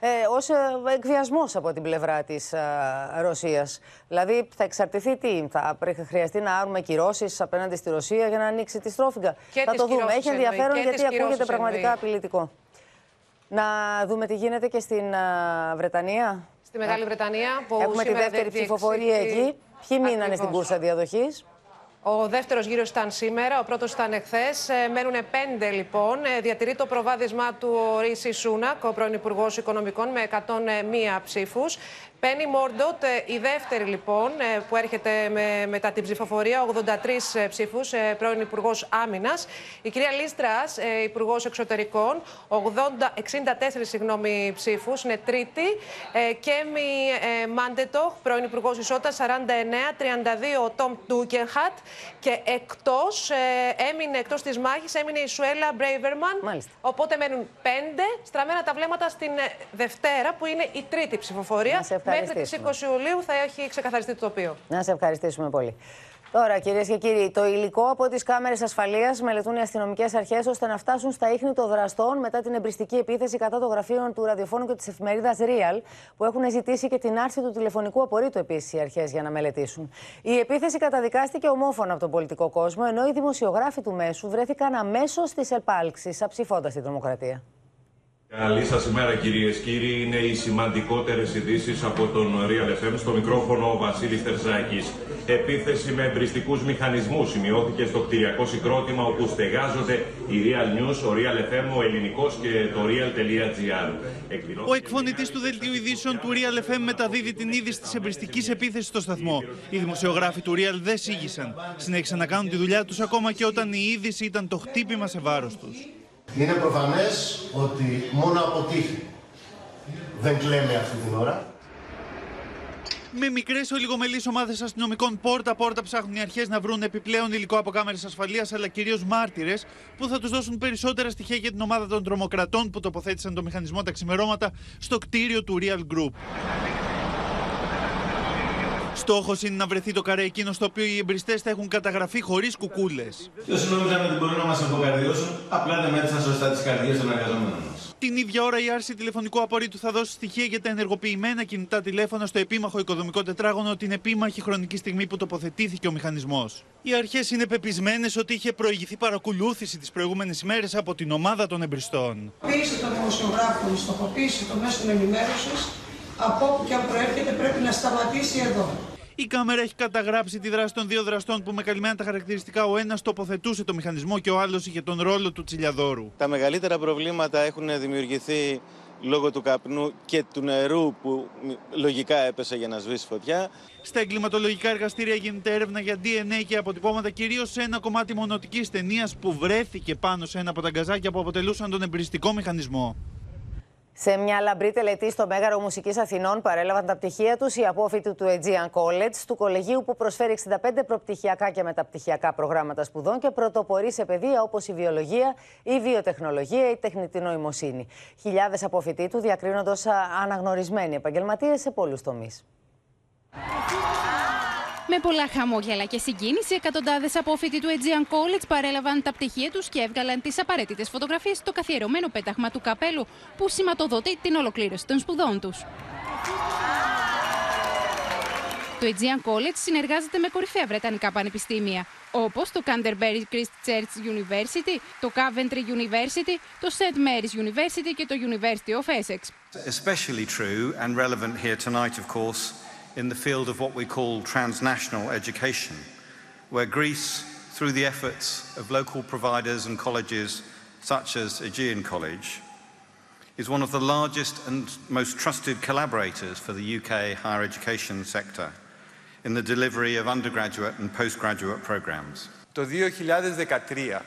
S2: ε, ως ε, εκβιασμός από την πλευρά της ε, Ρωσίας. Δηλαδή θα εξαρτηθεί τι, θα πρέ- χρειαστεί να άρουμε κυρώσεις απέναντι στη Ρωσία για να ανοίξει τη στρόφιγγα.
S59: Και
S2: θα
S59: τις
S2: το δούμε.
S59: κυρώσεις
S2: Έχει
S59: εννοεί,
S2: ενδιαφέρον
S59: και
S2: γιατί
S59: τις
S2: ακούγεται
S59: κυρώσεις
S2: πραγματικά
S59: εννοεί.
S2: απειλητικό. Να δούμε τι γίνεται και στην ε, Βρετανία.
S59: Στη Μεγάλη Βρετανία που
S2: Έχουμε τη
S59: σήμερα
S2: δεύτερη
S59: διεξήχθη-
S2: ψηφοφορία εκεί. Ποιοι μείνανε στην
S59: Ακριβώς.
S2: κούρσα διαδοχής;
S59: Ο δεύτερος γύρος ήταν σήμερα, ο πρώτος ήταν εχθές. Μένουν πέντε λοιπόν. Ε, Διατηρεί το προβάδισμά του ο Ρίση Σούνακ, ο πρώην Υπουργός Οικονομικών, με 101 ψήφους. Πένι Μόρντοτ, ε, η δεύτερη λοιπόν, ε, που έρχεται με, μετά την ψηφοφορία, 83 ψήφους, πρώην Υπουργός Άμυνας. Η κυρία Λίστρας, Υπουργός Εξωτερικών, 80, 64 συγγνώμη, ψήφους, είναι τρίτη. Κέμι Μάντετοχ, πρώην Υπουργός Ισότητας, 49, 32 ο Τόμ Ντούκενχατ. Και εκτός, έμεινε εκτός της μάχης, έμεινε η Σουέλα Μπρέιβερμαν. Οπότε μένουν πέντε. Στραμμένα τα βλέμματα στην Δευτέρα, που είναι η τρίτη ψηφοφορία. Μέχρι τις 20 Ιουλίου θα έχει ξεκαθαριστεί το τοπίο.
S2: Να σε ευχαριστήσουμε πολύ. Τώρα, κυρίες και κύριοι, το υλικό από τις κάμερες ασφαλείας μελετούν οι αστυνομικές αρχές ώστε να φτάσουν στα ίχνη των δραστών μετά την εμπριστική επίθεση κατά των γραφείων του ραδιοφώνου και της εφημερίδας Real, που έχουν ζητήσει και την άρση του τηλεφωνικού απορρίτου επίσης οι αρχές για να μελετήσουν. Η επίθεση καταδικάστηκε ομόφωνα από τον πολιτικό κόσμο, ενώ οι δημοσιογράφοι του μέσου βρέθηκαν αμέσως τη ελπάλξη, αψηφώντας την τρομοκρατία.
S60: Καλή σας ημέρα κυρίες και κύριοι. Είναι οι σημαντικότερες ειδήσεις από τον Real FM. Στο μικρόφωνο ο Βασίλης Τερζάκης. Επίθεση με εμπριστικούς μηχανισμούς σημειώθηκε στο κτηριακό συγκρότημα όπου στεγάζονται η Real News, ο Real FM, ο ελληνικός και το Real.gr.
S61: Ο εκφωνητής του δελτίου ειδήσεων του Real FM μεταδίδει την είδηση της εμπριστικής επίθεσης στο σταθμό. Οι δημοσιογράφοι του Real δεν σήγησαν. Συνέχισαν να κάνουν τη δουλειά τους ακόμα και όταν η είδηση ήταν το χτύπημα σε βάρος τους.
S62: Είναι προφανές ότι μόνο από τύχη δεν κλαίμε αυτή την ώρα.
S61: Με μικρές ολιγομελεί ομάδες αστυνομικών πόρτα-πόρτα ψάχνουν οι αρχές να βρουν επιπλέον υλικό από κάμερες ασφαλείας, αλλά κυρίως μάρτυρες που θα τους δώσουν περισσότερα στοιχεία για την ομάδα των τρομοκρατών που τοποθέτησαν το μηχανισμό τα ξημερώματα στο κτίριο του Real Group. Στόχος είναι να βρεθεί το καρέ εκείνο στο οποίο οι εμπριστές θα έχουν καταγραφεί χωρίς κουκούλες.
S62: Ποιο νόμιζαν ότι μπορούν να μας αποκαρδιώσουν, απλά δεν μέτρησαν σωστά τις καρδιές των εργαζομένων μας.
S61: Την ίδια ώρα η άρση τηλεφωνικού απορρίτου θα δώσει στοιχεία για τα ενεργοποιημένα κινητά τηλέφωνα στο επίμαχο οικοδομικό τετράγωνο την επίμαχη χρονική στιγμή που τοποθετήθηκε ο μηχανισμός. Οι αρχές είναι πεπισμένες ότι είχε προηγηθεί παρακολούθηση τις προηγούμενες ημέρε από την ομάδα των εμπριστών.
S63: Πίεση των δημοσιογράφων, στοχοποίηση των μέσων ενημέρωσης, από όπου και αν προέρχεται, πρέπει να σταματήσει εδώ.
S61: Η κάμερα έχει καταγράψει τη δράση των δύο δραστών που με καλυμμένα τα χαρακτηριστικά ο ένας τοποθετούσε το μηχανισμό και ο άλλος είχε τον ρόλο του τσιλιαδόρου.
S64: Τα μεγαλύτερα προβλήματα έχουν δημιουργηθεί λόγω του καπνού και του νερού που λογικά έπεσε για να σβήσει φωτιά.
S61: Στα εγκληματολογικά εργαστήρια γίνεται έρευνα για DNA και αποτυπώματα κυρίως σε ένα κομμάτι μονοτικής ταινίας που βρέθηκε πάνω σε ένα από τα γκαζάκια που αποτελούσαν τον εμπριστικό μηχανισμό.
S2: Σε μια λαμπρή τελετή στο Μέγαρο Μουσικής Αθηνών παρέλαβαν τα πτυχία τους οι απόφοιτοι του Aegean College, του κολεγίου που προσφέρει 65 προπτυχιακά και μεταπτυχιακά προγράμματα σπουδών και πρωτοπορεί σε παιδεία όπως η βιολογία, η βιοτεχνολογία, η τεχνητή νοημοσύνη. Χιλιάδες απόφοιτοι του διακρίνονται ως αναγνωρισμένοι επαγγελματίες σε πολλούς τομείς.
S65: Με πολλά χαμόγελα και συγκίνηση, εκατοντάδες απόφοιτοι του Aegean College παρέλαβαν τα πτυχία τους και έβγαλαν τις απαραίτητες φωτογραφίες στο καθιερωμένο πέταγμα του καπέλου που σηματοδοτεί την ολοκλήρωση των σπουδών τους. Το Aegean College συνεργάζεται με κορυφαία βρετανικά πανεπιστήμια, όπως το Canterbury Christ Church University, το Coventry University, το St. Mary's University και το University of Essex.
S66: Especially true and relevant here tonight, of course, in the field of what we call transnational education, where Greece, through the efforts of local providers and colleges such as Aegean College, is one of the largest and most trusted collaborators for the UK higher education sector in the delivery of undergraduate and postgraduate programs.
S67: Το 2013,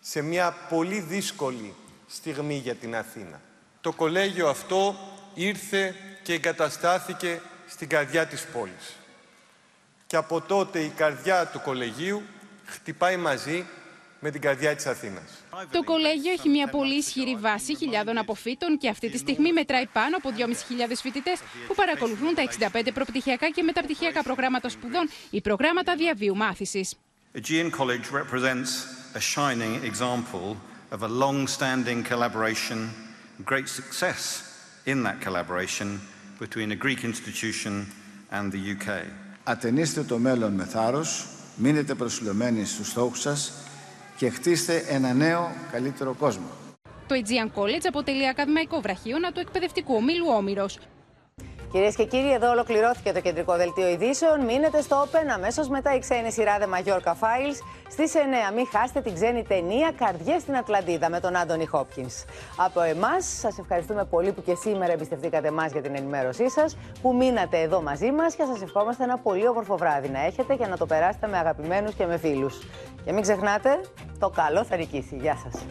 S67: σε μια πολύ δύσκολη στιγμή για την Αθήνα, το κολέγιο αυτό ήρθε και εγκαταστάθηκε στην καρδιά της πόλης. Και από τότε η καρδιά του κολεγίου χτυπάει μαζί με την καρδιά της Αθήνας.
S65: Το κολέγιο έχει μια πολύ ισχυρή βάση χιλιάδων αποφύτων και αυτή τη στιγμή μετράει πάνω από 2.500 φοιτητές που παρακολουθούν τα 65 προπτυχιακά και μεταπτυχιακά προγράμματα σπουδών ή προγράμματα διαβίου μάθησης.
S66: Aegean College represents a shining example of a long-standing collaboration, great success in that collaboration between a Greek institution and the UK.
S68: Ατενίστε το μέλλον με θάρρος, μείνετε προσιλωμένοι στους στόχους σας και χτίστε ένα νέο, καλύτερο κόσμο.
S65: Το Aegean College αποτελεί ακαδημαϊκό βραχίωνα του εκπαιδευτικού ομίλου Όμηρος.
S2: Κυρίες και κύριοι, εδώ ολοκληρώθηκε το κεντρικό δελτίο ειδήσεων. Μείνετε στο Open αμέσως μετά η ξένη σειρά The Mallorca Files. Στις 9 μην χάσετε την ξένη ταινία Καρδιές στην Ατλαντίδα με τον Άντωνι Χόπκινς. Από εμάς, σας ευχαριστούμε πολύ που και σήμερα εμπιστευτήκατε εμά για την ενημέρωσή σας, που μείνατε εδώ μαζί μας και σας ευχόμαστε ένα πολύ όμορφο βράδυ να έχετε και να το περάσετε με αγαπημένους και με φίλους. Και μην ξεχνάτε, το καλό θα νικήσει. Γεια σας.